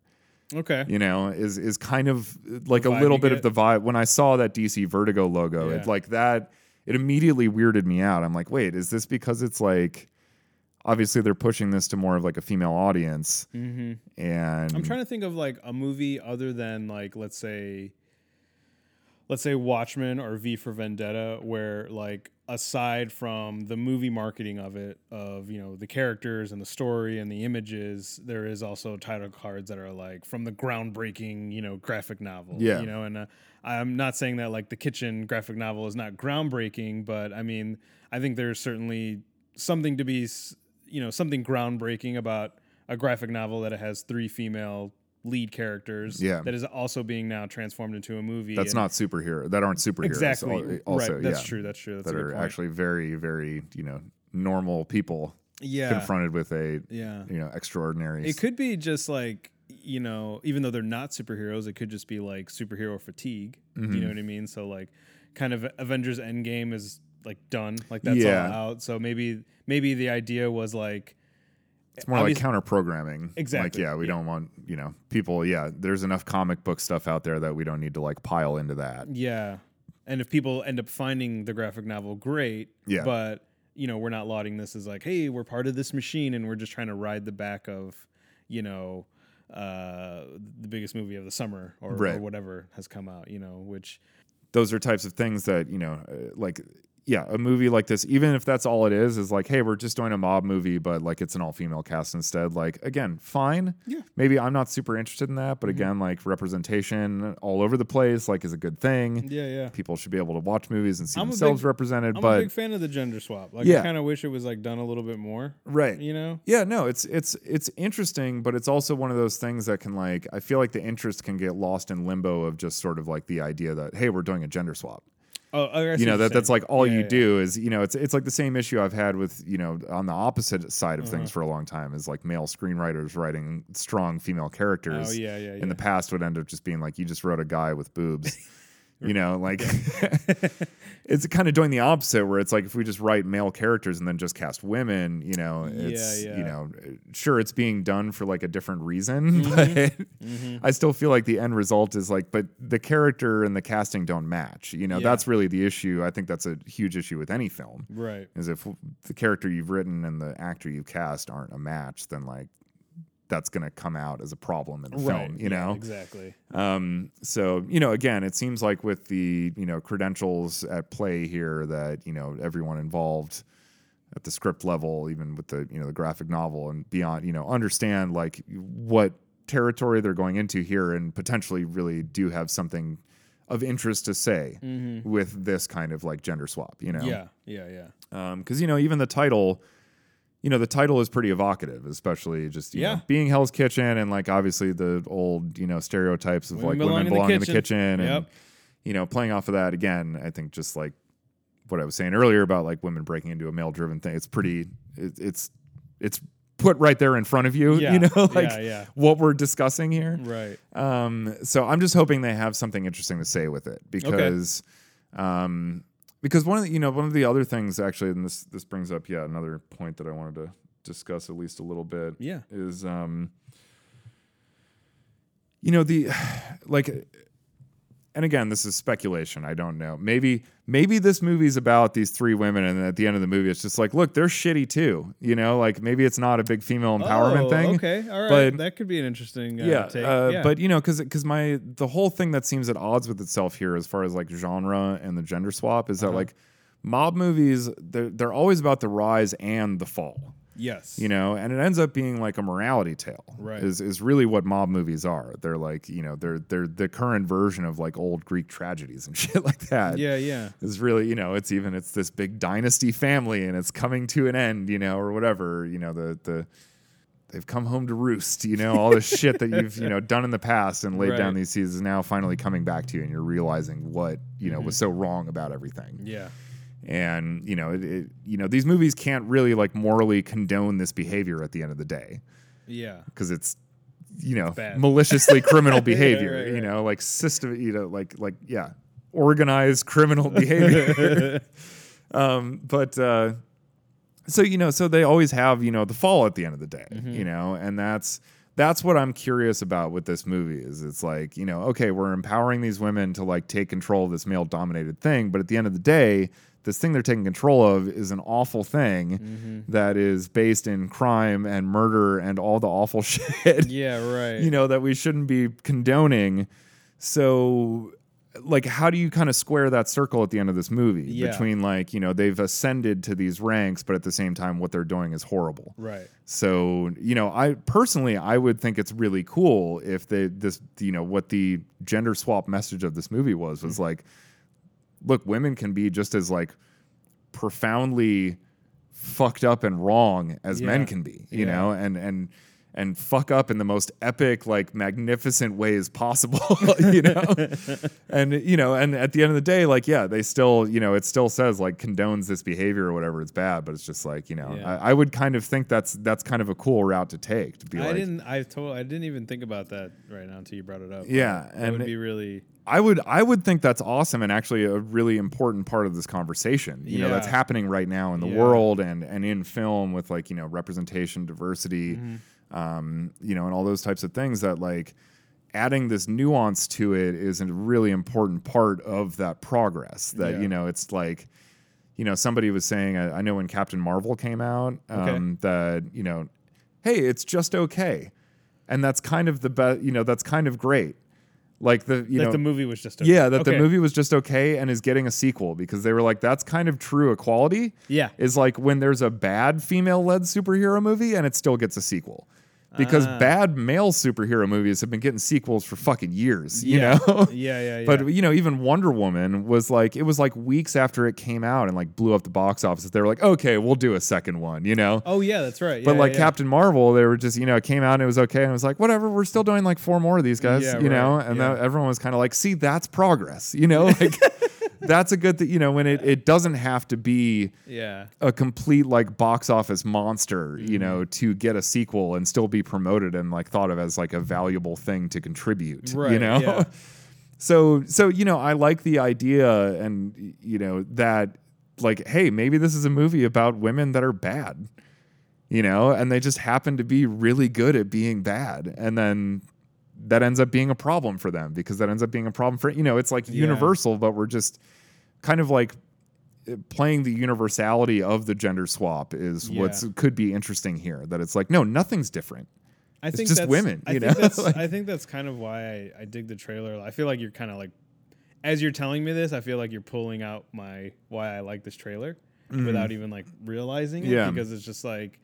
B: Okay.
A: You know, is is kind of like
B: The
A: a little bit
B: get?
A: of the vibe when I saw that DC Vertigo logo.
B: Yeah.
A: It like that. It immediately weirded me out. I'm like, wait, is this because it's like obviously they're pushing this to more of like a female audience
B: Mm-hmm.
A: and
B: I'm trying to think of like a movie other than like let's say let's say Watchmen or V for Vendetta where like aside from the movie marketing of it of you know the characters and the story and the images there is also title cards that are like from the groundbreaking you know graphic novel
A: Yeah.
B: you know and uh, I'm not saying that like the kitchen graphic novel is not groundbreaking but I mean I think there's certainly something to be you know something groundbreaking about a graphic novel that it has three female lead characters
A: Yeah.
B: that is also being now transformed into a movie
A: that's not superhero that aren't superheroes
B: exactly.
A: also
B: right. that's
A: yeah,
B: true. That's true. That's
A: that are
B: point.
A: actually very very you know normal people
B: yeah.
A: confronted with a
B: yeah.
A: you know extraordinary
B: it could be just like you know even though they're not superheroes it could just be like superhero fatigue.
A: Mm-hmm.
B: you know what i mean? So like kind of avengers endgame is like done. Like that's
A: Yeah.
B: all out. So maybe maybe the idea was like
A: it's more like counter programming
B: Exactly,
A: like yeah we
B: yeah.
A: don't want you know people yeah there's enough comic book stuff out there that we don't need to like pile into that
B: Yeah. And if people end up finding the graphic novel, great.
A: Yeah.
B: But, you know, we're not lauding this as like, hey, we're part of this machine and we're just trying to ride the back of, you know, uh, the biggest movie of the summer or, or whatever has come out, you know, which,
A: those are types of things that you know uh, like yeah a movie like this even if that's all it is is like hey we're just doing a mob movie but like it's an all-female cast instead like again fine
B: Yeah. Mm-hmm.
A: maybe i'm not super interested in that but again like representation all over the place like is a good thing
B: yeah, yeah.
A: people should be able to watch movies and see
B: I'm
A: themselves
B: big-
A: represented
B: I'm a
A: but
B: big fan of the gender swap. Like,
A: Yeah.
B: I kind of wish it was like done a little bit more,
A: right
B: you know?
A: yeah no it's it's it's interesting but it's also one of those things that can like i feel like the interest can get lost in limbo of just sort of like the idea that hey we're doing a gender swap
B: Oh, I
A: you know that that's like all
B: Yeah,
A: you
B: yeah.
A: do is you know it's it's like the same issue I've had with you know on the opposite side of
B: Uh-huh.
A: things for a long time is like male screenwriters writing strong female characters.
B: Oh, yeah, yeah,
A: In
B: yeah.
A: the past, would end up just being like you just wrote a guy with boobs. you know, like it's kind of doing the opposite where it's like if we just write male characters and then just cast women, you know, it's
B: yeah.
A: you know, sure it's being done for like a different reason, mm-hmm. but mm-hmm. I still feel like the end result is like, but the character and the casting don't match. You know,
B: Yeah.
A: that's really the issue. I think that's a huge issue with any film.
B: Right.
A: Is if the character you've written and the actor you cast aren't a match, then like that's going to come out as a problem in the
B: Right.
A: film. You
B: yeah,
A: know,
B: Exactly.
A: um, so you know, again, it seems like with the you know credentials at play here that you know everyone involved at the script level, even with the you know the graphic novel and beyond, you know, understand like what territory they're going into here, and potentially really do have something of interest to say with this kind of like gender swap. You know,
B: Yeah. Yeah. Yeah.
A: because you know even the title you know the title is pretty evocative especially just you
B: Yeah.
A: know, being hell's kitchen and like obviously the old you know stereotypes of
B: Women
A: like women
B: belong in the
A: belong in the
B: kitchen.
A: kitchen and you know playing off of that again i think just like what i was saying earlier about like women breaking into a male driven thing it's pretty it, it's it's put right there in front of you.
B: Yeah,
A: You know, like
B: yeah.
A: what we're discussing here.
B: Right.
A: Um, so I'm just hoping they have something interesting to say with it because, um, because one of the, you know one of the other things actually, and this this brings up yeah another point that I wanted to discuss at least a little bit.
B: Yeah.
A: is um, you know the like and again this is speculation i don't know maybe maybe this movie's about these three women and at the end of the movie it's just like look they're shitty too you know like maybe it's not a big female empowerment
B: Oh,
A: thing
B: Okay. All right.
A: but-
B: that could be an interesting uh,
A: yeah,
B: take.
A: uh,
B: yeah.
A: but you know, because because my the whole thing that seems at odds with itself here, as far as like genre and the gender swap, is that
B: Uh-huh.
A: like mob movies they're they're always about the rise and the fall,
B: yes.
A: you know, and it ends up being like a morality tale.
B: Right.
A: Is is really what mob movies are. They're like you know they're they're the current version of like old Greek tragedies and shit like that.
B: Yeah. Yeah.
A: Is really, you know, it's even it's this big dynasty family and it's coming to an end, you know, or whatever, you know, the the they've come home to roost, you know, all this shit that you've, you know, done in the past and laid down these seeds is now finally coming back to you and you're realizing what, you know, was
B: Mm-hmm.
A: so wrong about everything.
B: Yeah.
A: And, you know, it, it, you know, these movies can't really like morally condone this behavior at the end of the day
B: Yeah.
A: because it's you know
B: bad.
A: maliciously criminal behavior
B: right,
A: you
B: right.
A: know like system you know like like yeah organized criminal behavior um but uh so you know so they always have you know the fall at the end of the day
B: Mm-hmm.
A: you know and that's that's what i'm curious about with this movie is it's like you know okay we're empowering these women to like take control of this male dominated thing but at the end of the day this thing they're taking control of is an awful thing
B: Mm-hmm.
A: that is based in crime and murder and all the awful shit
B: Yeah. Right.
A: you know that we shouldn't be condoning so like how do you kind of square that circle at the end of this movie
B: Yeah.
A: between like you know they've ascended to these ranks but at the same time what they're doing is horrible
B: Right.
A: so you know i personally i would think it's really cool if they this you know what the gender swap message of this movie was was like look women can be just as like profoundly fucked up and wrong as men can be you
B: Yeah.
A: know and and and fuck up in the most epic like magnificent ways possible you know and you know and at the end of the day like yeah they still you know it still says like condones this behavior or whatever it's bad but it's just like you know
B: Yeah.
A: I, I would kind of think that's that's kind of a cool route to take to be
B: I
A: like
B: didn't. I told. I didn't even think about that right now until you brought it up.
A: Yeah,
B: That
A: and
B: would
A: it-
B: be really.
A: I would I would think that's awesome and actually a really important part of this conversation. You know, that's happening right now in the
B: Yeah.
A: world and and in film with like, you know, representation, diversity,
B: Mm-hmm.
A: Um, you know, and all those types of things that like adding this nuance to it is a really important part of that progress. That,
B: Yeah.
A: you know, it's like you know, somebody was saying, I, I know when Captain Marvel came out,
B: Okay.
A: um, that, you know, hey, it's just okay. And that's kind of the best, you know, that's kind of great. Like the, you
B: like
A: know,
B: the movie was just. Okay.
A: yeah, that the movie was just okay and is getting a sequel because they were like, that's kind of true equality.
B: Yeah.
A: Is like when there's a bad female led superhero movie and it still gets a sequel. Because
B: Ah.
A: bad male superhero movies have been getting sequels for fucking years, you
B: yeah.
A: know?
B: yeah. Yeah. Yeah.
A: But you know, even Wonder Woman was like it was like weeks after it came out and like blew up the box office. They were like, okay, we'll do a second one, you know.
B: oh yeah, that's right.
A: But
B: Yeah,
A: like
B: yeah.
A: Captain Marvel, they were just you know it came out and it was okay and it was like whatever we're still doing like four more of these guys you know and that, everyone was kind of like see that's progress you know like that's a good thing you know when it, it doesn't have to be
B: Yeah.
A: a complete like box office monster
B: Mm-hmm.
A: you know to get a sequel and still be promoted and like thought of as like a valuable thing to contribute you know
B: yeah.
A: so so you know i like the idea and you know that like hey maybe this is a movie about women that are bad you know and they just happen to be really good at being bad and then that ends up being a problem for them because that ends up being a problem for you know it's like
B: Yeah.
A: universal but we're just kind of like playing the universality of the gender swap is what's could be interesting here that it's like no nothing's different
B: I
A: It's
B: think
A: just
B: that's,
A: women,
B: I
A: you
B: think
A: know?
B: That's,
A: Like-
B: I think that's kind of why I, I dig the trailer. I feel like you're kind of like, as you're telling me this, I feel like you're pulling out my why I like this trailer without even like realizing it.
A: Mm-hmm. Yeah.
B: Because it's just like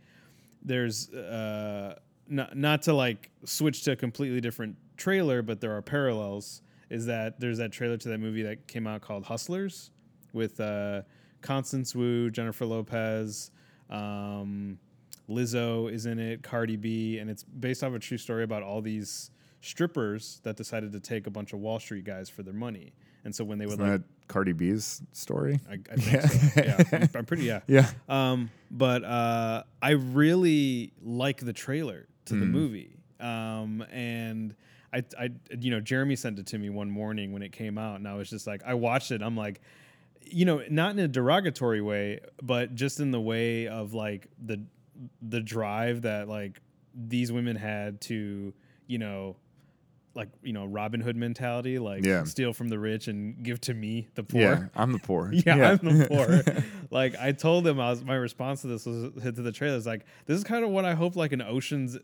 B: there's uh not not to like switch to a completely different trailer, but there are parallels. Is that there's that trailer to that movie that came out called Hustlers with uh, Constance Wu, Jennifer Lopez. Um, Lizzo is in it, Cardi B, and it's based off a true story about all these strippers that decided to take a bunch of Wall Street guys for their money. And so when they would
A: Isn't
B: like,
A: that Cardi B's story.
B: I, I think so. Yeah, I'm, I'm pretty yeah.
A: Yeah.
B: Um, but uh, I really like the trailer to the
A: Mm.
B: movie. Um, and I, I, you know, Jeremy sent it to me one morning when it came out, and I was just like, I watched it. I'm like, you know, not in a derogatory way, but just in the way of like the the drive that like these women had to, you know, like you know Robin Hood mentality, like
A: Yeah.
B: steal from the rich and give to me the poor.
A: Yeah. I'm the poor.
B: Yeah, I'm the poor. like I told them, I was my response to this was hit to the trailer. Is like this is kind of what I hope like an Ocean's,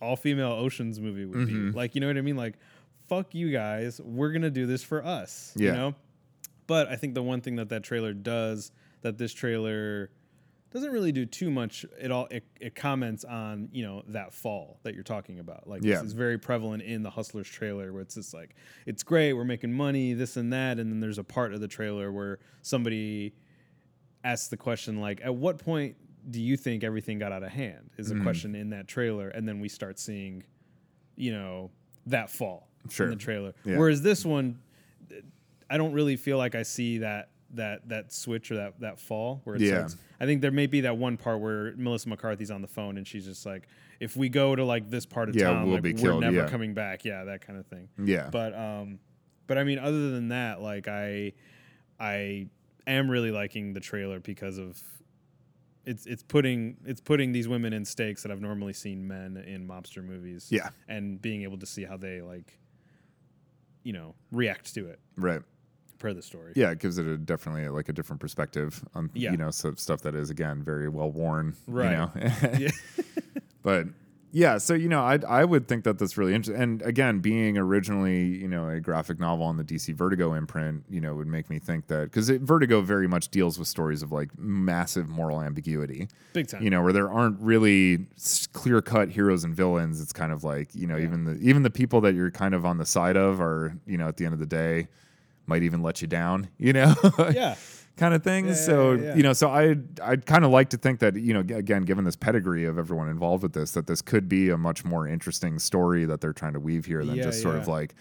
B: all female Ocean's movie would
A: Mhm.
B: be. Like you know what I mean? Like fuck you guys, we're gonna do this for us. You know. But I think the one thing that that trailer does that this trailer doesn't really do too much it all it, it comments on you know that fall that you're talking about like
A: Yeah.
B: this is very prevalent in the hustlers trailer where it's just like it's great we're making money this and that and then there's a part of the trailer where somebody asks the question like at what point do you think everything got out of hand is a
A: Mhm.
B: question in that trailer and then we start seeing you know that fall
A: Sure.
B: in the trailer
A: Yeah.
B: whereas this one i don't really feel like i see that that that switch or that that fall where
A: Yeah.
B: I think there may be that one part where Melissa McCarthy's on the phone and she's just like, if we go to like this part of
A: Yeah,
B: town,
A: we'll
B: like,
A: be
B: we're
A: killed,
B: never
A: yeah.
B: coming back. Yeah, that kind of thing.
A: Yeah.
B: But um, but I mean, other than that, like I, I am really liking the trailer because of it's it's putting it's putting these women in stakes that I've normally seen men in mobster movies.
A: Yeah.
B: and being able to see how they like, you know, react to it
A: Right.
B: per the story.
A: Yeah, it gives it a definitely like a different perspective on
B: Yeah.
A: you know so stuff that is again very well worn.
B: Right.
A: You know?
B: Yeah.
A: but yeah, so you know, I I would think that that's really interesting. And again, being originally you know a graphic novel on the DC Vertigo imprint, you know, would make me think that because Vertigo very much deals with stories of like massive moral ambiguity.
B: Big time.
A: You know, where there aren't really clear cut heroes and villains. It's kind of like you know,
B: Yeah.
A: even the even the people that you're kind of on the side of are you know at the end of the day might even let you down. You know.
B: yeah.
A: kind of thing.
B: Yeah,
A: so
B: yeah, yeah.
A: you know, so I I'd kind of like to think that you know, again, given this pedigree of everyone involved with this, that this could be a much more interesting story that they're trying to weave here than just sort of like.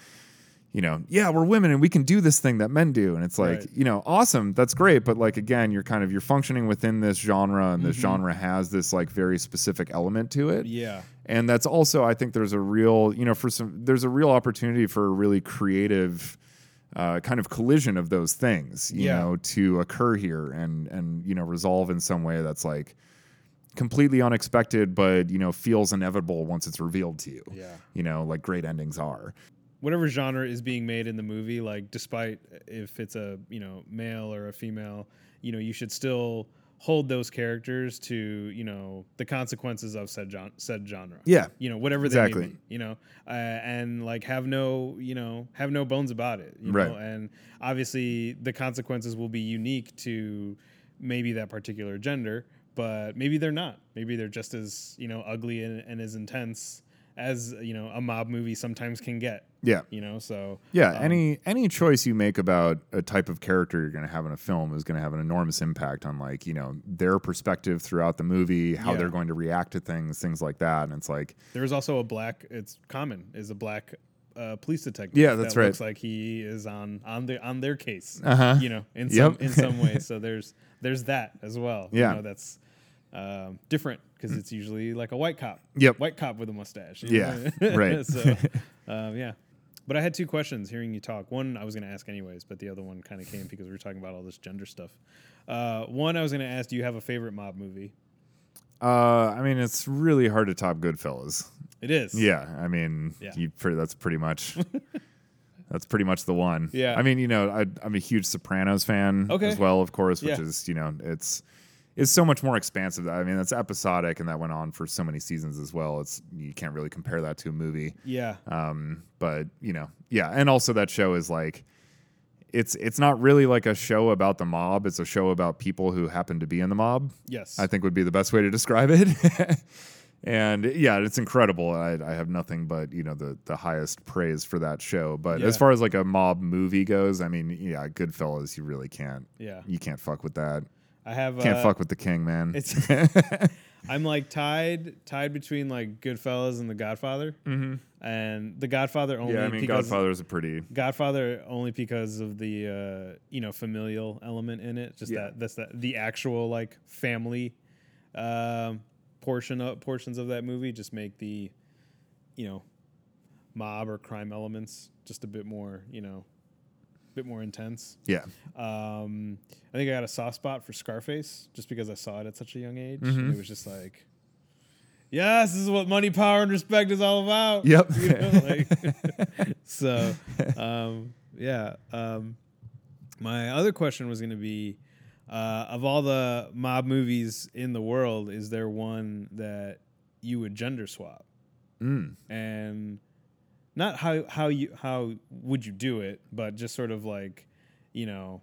A: You know, yeah, we're women and we can do this thing that men do, and it's like,
B: Right.
A: you know, awesome, that's great, but like again, you're kind of you're functioning within this genre, and this
B: Mhm.
A: genre has this like very specific element to it,
B: Yeah.
A: and that's also i think there's a real you know for some there's a real opportunity for a really creative uh, kind of collision of those things you
B: Yeah.
A: know to occur here and and you know resolve in some way that's like completely unexpected but you know feels inevitable once it's revealed to you
B: Yeah.
A: you know like great endings are
B: whatever genre is being made in the movie, like despite if it's a you know male or a female, you know you should still hold those characters to you know the consequences of said gen- said genre.
A: yeah
B: You know whatever they
A: Exactly.
B: may be, you know, uh, and like have no you know have no bones about it. You
A: Right.
B: Know? And obviously the consequences will be unique to maybe that particular gender, but maybe they're not. Maybe they're just as you know ugly and, and as intense as you know a mob movie sometimes can get
A: yeah
B: you know so
A: yeah
B: um,
A: any any choice you make about a type of character you're going to have in a film is going to have an enormous impact on like you know their perspective throughout the movie how
B: Yeah.
A: they're going to react to things things like that and it's like
B: there's also a black it's common is a black uh, police detective
A: Yeah, that's
B: that
A: right.
B: looks like he is on on the on their case
A: uh-huh
B: you know in
A: Yep.
B: some in some ways so there's there's that as well
A: Yeah.
B: you know that's um, different because it's usually like a white cop
A: Yep.
B: white cop with a mustache
A: Yeah,
B: know?
A: right.
B: so um, yeah but I had two questions hearing you talk. One I was going to ask anyways, but the other one kind of came because we were talking about all this gender stuff. Uh, one I was going to ask, do you have a favorite mob movie?
A: Uh, I mean, it's really hard to top Goodfellas.
B: It is.
A: Yeah, I mean,
B: Yeah.
A: you that's pretty much that's pretty much the one.
B: Yeah.
A: I mean, you know, I, I'm a huge Sopranos fan
B: Okay.
A: as well, of course, which
B: Yeah.
A: is you know, it's it's so much more expansive. I mean, it's episodic, and that went on for so many seasons as well. It's you can't really compare that to a movie.
B: Yeah.
A: Um, but you know, yeah, and also that show is like. It's it's not really like a show about the mob. It's a show about people who happen to be in the mob.
B: Yes.
A: I think would be the best way to describe it. and yeah, it's incredible. I, I have nothing but you know the the highest praise for that show. But as far as like a mob movie goes, I mean, yeah, Goodfellas, you really can't
B: yeah.
A: you can't fuck with that.
B: I have.
A: A Can't
B: uh,
A: fuck with the king, man.
B: It's. I'm like tied tied between like Goodfellas and The Godfather, mm-hmm. and The Godfather only.
A: yeah, I mean,
B: because
A: Godfather is a pretty.
B: Godfather only because of the uh, you know familial element in it. Just
A: Yeah.
B: that that's that the actual like family um, portion of portions of that movie just make the you know mob or crime elements just a bit more you know bit more intense.
A: Yeah.
B: Um, I think I got a soft spot for Scarface just because I saw it at such a young age.
A: Mm-hmm.
B: It was just like, yes, this is what money, power, and respect is all about.
A: Yep.
B: You know, like, so, um, yeah. Um, my other question was going to be, uh, of all the mob movies in the world, is there one that you would gender swap?
A: Mm.
B: and not how how you how would you do it, but just sort of like, you know,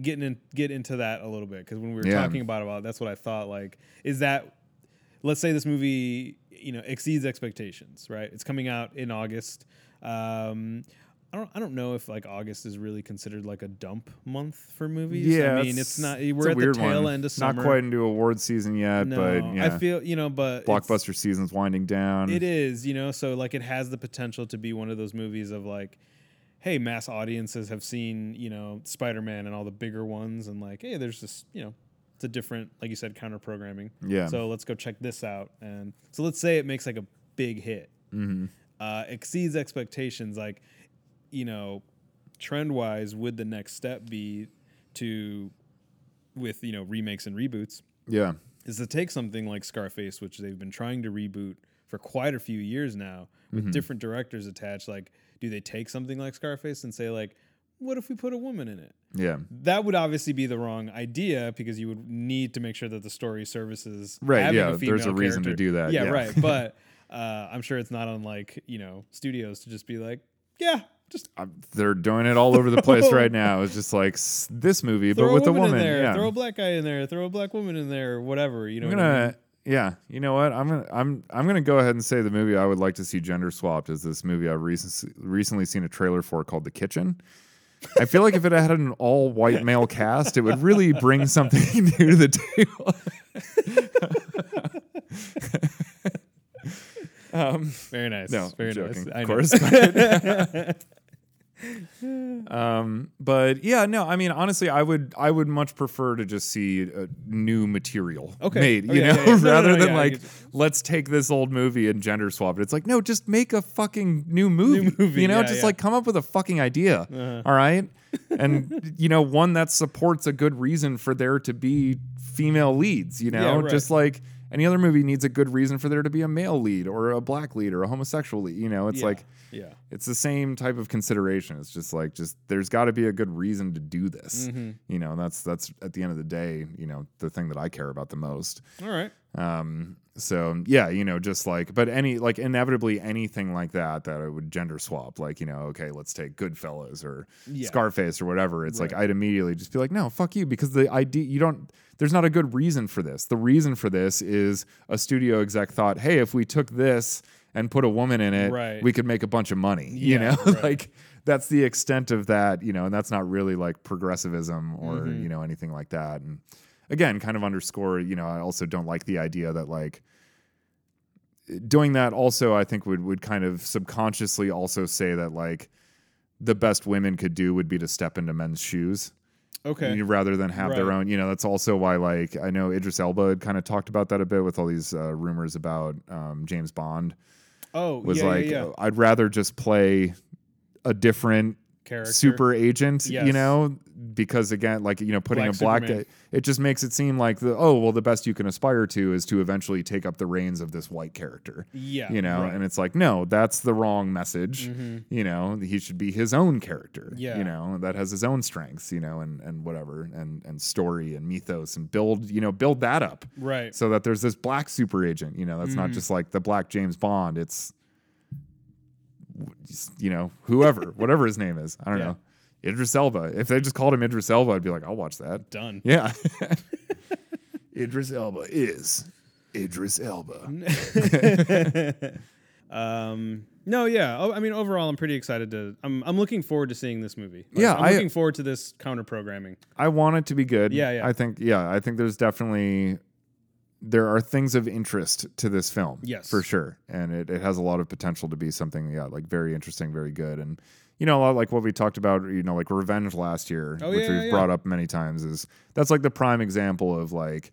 B: getting in get into that a little bit. Because when we were
A: Yeah.
B: talking about about that's what I thought like is that let's say this movie you know exceeds expectations right? It's coming out in August. Um I don't, I don't know if like August is really considered like a dump month for movies.
A: Yeah,
B: I mean it's not. We're
A: a
B: at the tail
A: one.
B: end of summer.
A: Not quite into award season yet,
B: No,
A: but yeah.
B: I feel you know, but
A: blockbuster season's winding down.
B: it is, you know, so like it has the potential to be one of those movies of like, hey, mass audiences have seen, you know, Spider Man and all the bigger ones, and like, hey, there's this, you know, it's a different, like you said, counter programming.
A: Yeah.
B: So let's go check this out. And so let's say it makes like a big hit,
A: Mm-hmm.
B: uh, exceeds expectations. Like, you know, trend wise, would the next step be to, with, you know, remakes and reboots?
A: Yeah.
B: is to take something like Scarface, which they've been trying to reboot for quite a few years now, with
A: Mm-hmm.
B: different directors attached. Like, do they take something like Scarface and say like, what if we put a woman in it?
A: Yeah.
B: That would obviously be the wrong idea because you would need to make sure that the story services
A: Right, yeah,
B: a
A: there's a reason to do that,
B: Yeah,
A: yeah.
B: right. But uh, I'm sure it's not unlike you know studios to just be like, yeah, just
A: Um, they're doing it all over the place right now. It's just like s- this movie,
B: throw
A: but with
B: a woman, in there,
A: yeah.
B: throw a black guy in there, throw a black woman in there, whatever. You know,
A: I'm
B: what I mean?
A: yeah. You know what? I'm gonna, I'm, I'm gonna go ahead and say the movie I would like to see gender swapped is this movie I've recently recently seen a trailer for called The Kitchen. I feel like if it had an all white male cast, it would really bring something new to the table. um,
B: Very nice.
A: no,
B: very
A: joking,
B: nice.
A: Of course. Um, but yeah, no, I mean, honestly, I would, I would much prefer to just see uh, new material
B: Okay.
A: made,
B: Oh,
A: you
B: yeah,
A: know,
B: yeah, yeah. No, no,
A: rather
B: no,
A: than like, let's take this old movie and gender swap it. It's like, no, just make a fucking new movie,
B: movie,
A: you know, just like come up with a fucking idea,
B: Uh-huh.
A: all right, and you know, one that supports a good reason for there to be female leads, you know,
B: right.
A: just like. Any other movie needs a good reason for there to be a male lead or a black lead or a homosexual lead. You know, it's
B: Yeah.
A: like
B: yeah.
A: it's the same type of consideration. It's just like just there's got to be a good reason to do this.
B: Mm-hmm.
A: You know, that's that's at the end of the day, you know, the thing that I care about the most.
B: All right.
A: Um, so yeah, you know, just like, but any like inevitably anything like that that I would gender swap, like you know, okay, let's take Goodfellas or
B: Yeah.
A: Scarface or whatever. It's like I'd immediately just be like, no, fuck you, because the idea you don't. There's not a good reason for this. The reason for this is a studio exec thought, hey, if we took this and put a woman in it,
B: Right.
A: we could make a bunch of money. You know,
B: right.
A: like that's the extent of that. You know, and that's not really like progressivism or
B: Mm-hmm.
A: you know anything like that. And again, kind of underscore. You know, I also don't like the idea that like doing that also I think would would kind of subconsciously also say that like the best women could do would be to step into men's shoes
B: Okay.
A: rather than have their own. You know, that's also why like I know Idris Elba had kind of talked about that a bit with all these uh, rumors about um, James Bond.
B: Oh,
A: Was
B: yeah,
A: like
B: yeah, yeah.
A: I'd rather just play a different
B: character.
A: super agent, you know, because again, like you know, putting
B: Black
A: a black
B: Superman.
A: it just makes it seem like the oh well, the best you can aspire to is to eventually take up the reins of this white character,
B: Yeah.
A: you know,
B: right.
A: and it's like no, that's the wrong message.
B: Mhm.
A: You know, he should be his own character.
B: Yeah.
A: you know, that has his own strengths, you know, and and whatever, and and story and mythos, and build you know build that up
B: Right.
A: so that there's this black super agent. You know, that's not
B: Mhm.
A: just like the black James Bond. It's you know whoever, whatever his name is. I don't
B: Yeah.
A: know. Idris Elba. If they just called him Idris Elba, I'd be like, I'll watch that.
B: Done.
A: Yeah. Idris Elba is Idris Elba.
B: um. No. Yeah. Oh, I mean, overall, I'm pretty excited to. I'm. I'm looking forward to seeing this movie. Like,
A: Yeah,
B: I'm
A: I-
B: looking forward to this counter programming.
A: I want it to be good.
B: Yeah, yeah.
A: I think yeah, I think there's definitely there are things of interest to this film.
B: Yes.
A: for sure, and it, it has a lot of potential to be something yeah like very interesting, very good, and you know a lot like what we talked about, you know like Revenge last year,
B: Oh,
A: which
B: yeah,
A: we've
B: yeah,
A: brought up many times, is that's like the prime example of like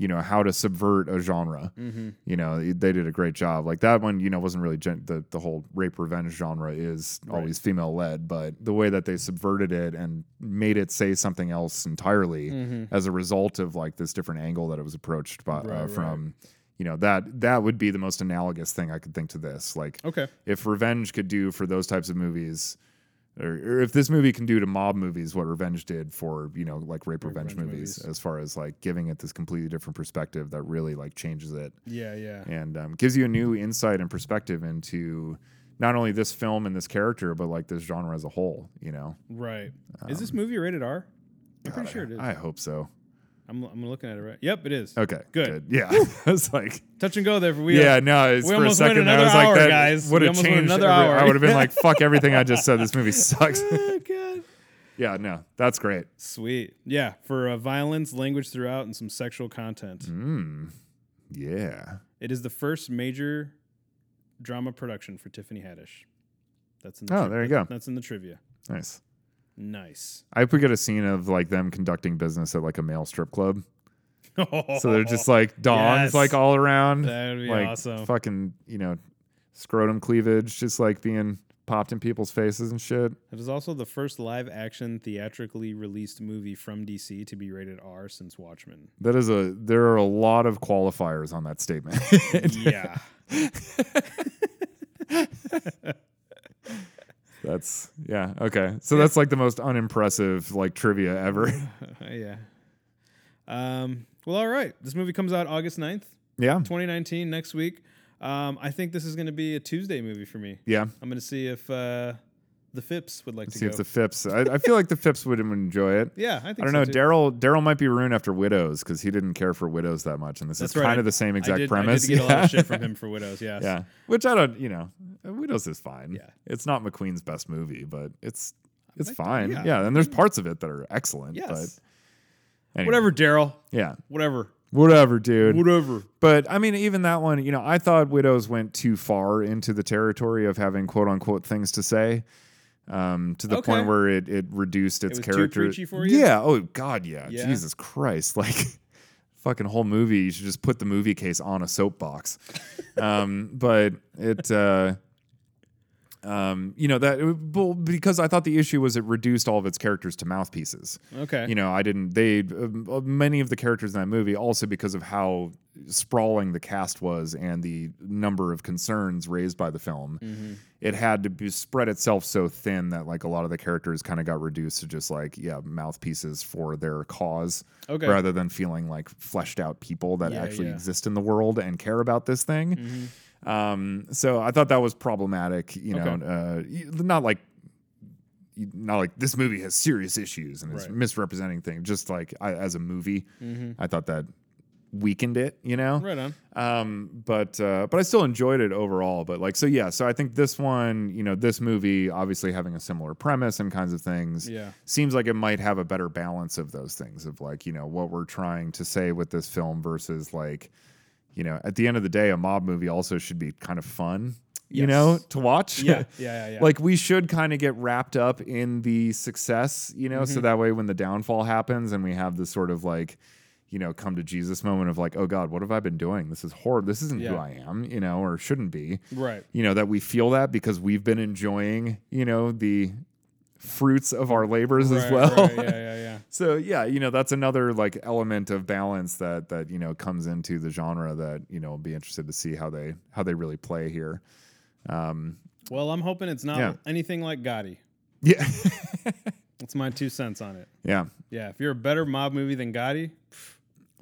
A: you know how to subvert a genre.
B: Mm-hmm.
A: You know they did a great job. Like that one, you know, wasn't really gen- the the whole rape revenge genre is
B: Right.
A: always female led, but the way that they subverted it and made it say something else entirely
B: Mm-hmm.
A: as a result of like this different angle that it was approached by
B: Right,
A: uh,
B: right.
A: from. You know that that would be the most analogous thing I could think to this. Like
B: Okay.
A: if revenge could do for those types of movies or, or if this movie can do to mob movies what revenge did for you know like rape revenge,
B: revenge
A: movies,
B: movies.
A: as far as like giving it this completely different perspective that really like changes it
B: Yeah, yeah.
A: and um, gives you a new insight and perspective into not only this film and this character but like this genre as a whole you know
B: Right. is this movie rated R? I'm pretty sure it is.
A: Um, i hope so
B: I'm, I'm looking at it right. Yep, it is.
A: okay
B: Good.
A: yeah i was like
B: Touch and go there for we.
A: yeah, no, it's
B: we
A: for a second. I was like,
B: hour,
A: that
B: guys.
A: would
B: We
A: have changed.
B: another
A: every-
B: hour.
A: I would have been like, fuck everything I just said. This movie sucks.
B: Oh, God.
A: yeah, no, that's great.
B: Sweet. Yeah, for uh, violence, language throughout, and some sexual content.
A: Mm, yeah.
B: It is the first major drama production for Tiffany Haddish. That's in the
A: Oh, there you go.
B: That's in the trivia.
A: Nice.
B: Nice.
A: I hope we get a scene of like them conducting business at like a male strip club. So they're just like dongs
B: Yes.
A: like all around.
B: That would be
A: like
B: awesome.
A: fucking, you know, scrotum cleavage just like being popped in people's faces and shit.
B: It is also the first live action theatrically released movie from DC to be rated R since Watchmen.
A: That is a there are a lot of qualifiers on that statement.
B: yeah.
A: That's yeah, okay. So that's like the most unimpressive like trivia ever.
B: yeah. Um, well, all right. This movie comes out August 9th,
A: yeah.
B: 2019, next week. Um, I think this is going to be a Tuesday movie for me.
A: Yeah.
B: I'm going to see if uh, the Phipps would like to
A: See
B: go.
A: if the Phipps I, I feel like the Phipps would enjoy it.
B: yeah, I think
A: I don't
B: so
A: know.
B: too.
A: Daryl Daryl might be ruined after Widows because he didn't care for Widows that much, and this
B: That's
A: is
B: right.
A: kind of the same
B: I
A: exact
B: did,
A: premise.
B: I did get a lot of shit from him for Widows. Yes.
A: yeah, which I don't. You know, Widows is fine.
B: Yeah.
A: it's not McQueen's best movie, but it's it's fine.
B: yeah.
A: Yeah. and there's parts of it that are excellent.
B: Yes.
A: but anyway,
B: Whatever, Daryl.
A: Yeah,
B: Whatever.
A: whatever, dude.
B: Whatever.
A: But I mean, even that one, you know, I thought Widows went too far into the territory of having quote unquote things to say. Um, to the
B: Okay.
A: point where it, it reduced its
B: was
A: character.
B: preachy for you?
A: Yeah. Oh God. Yeah.
B: Yeah.
A: Jesus Christ. Like, fucking whole movie. You should just put the movie case on a soapbox. um, but it. Uh, um, you know that well, because I thought the issue was it reduced all of its characters to mouthpieces
B: Okay.
A: you know i didn't they uh, many of the characters in that movie also because of how sprawling the cast was and the number of concerns raised by the film
B: Mm-hmm.
A: it had to be spread itself so thin that like a lot of the characters kind of got reduced to just like yeah mouthpieces for their cause
B: Okay.
A: rather than feeling like fleshed out people that
B: Yeah,
A: actually
B: yeah.
A: exist in the world and care about this thing
B: Mhm.
A: Um, so I thought that was problematic. You know,
B: Okay.
A: uh, not like not like this movie has serious issues and is
B: Right.
A: misrepresenting things. Just like I, as a movie,
B: Mhm.
A: I thought that weakened it. You know,
B: Right on.
A: um, but uh, but I still enjoyed it overall. But like so, yeah. So I think this one, you know, this movie, obviously having a similar premise and kinds of things,
B: Yeah.
A: seems like it might have a better balance of those things of like you know what we're trying to say with this film versus like you know at the end of the day a mob movie also should be kind of fun you know to watch
B: Yeah. Yeah. Yeah. yeah.
A: like we should kind of get wrapped up in the success you know
B: Mm-hmm.
A: so that way when the downfall happens and we have this sort of like you know come to jesus moment of like oh god what have i been doing this is horrible this isn't who i am you know or shouldn't be
B: right.
A: you know that we feel that because we've been enjoying you know the fruits of our labors as well
B: right, Yeah. Yeah. Yeah.
A: so yeah you know that's another like element of balance that that you know comes into the genre that you know be interested to see how they how they really play here um
B: Well, I'm hoping it's not
A: Yeah.
B: anything like Gotti.
A: yeah
B: That's my two cents on it.
A: yeah
B: Yeah. If you're a better mob movie than Gotti,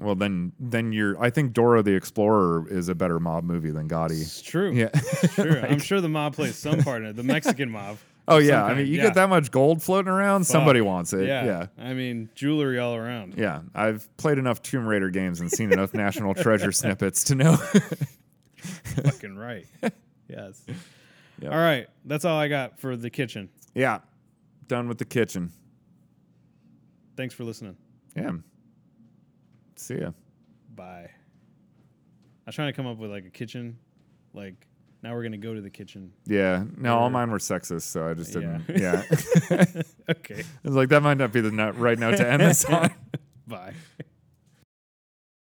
A: well then then you're i think dora the explorer is a better mob movie than gotti
B: it's true.
A: yeah it's
B: True. I'm sure the mob plays some part in it. The Mexican mob.
A: Oh yeah i mean you
B: yeah.
A: get that much gold floating around somebody wants it
B: Yeah.
A: yeah
B: I mean, jewelry all around.
A: Yeah, I've played enough Tomb Raider games and seen enough National Treasure snippets to know.
B: Fucking right. Yes.
A: Yep.
B: All right. That's all I got for the kitchen.
A: yeah, done with the kitchen.
B: Thanks for listening.
A: Yeah. See ya.
B: Bye. I was trying to come up with like a kitchen, like now we're gonna go to the kitchen.
A: Yeah. No, all mine were sexist, so I just didn't. Yeah.
B: okay,
A: I was like, that might not be the nut, right note to end this on.
B: bye.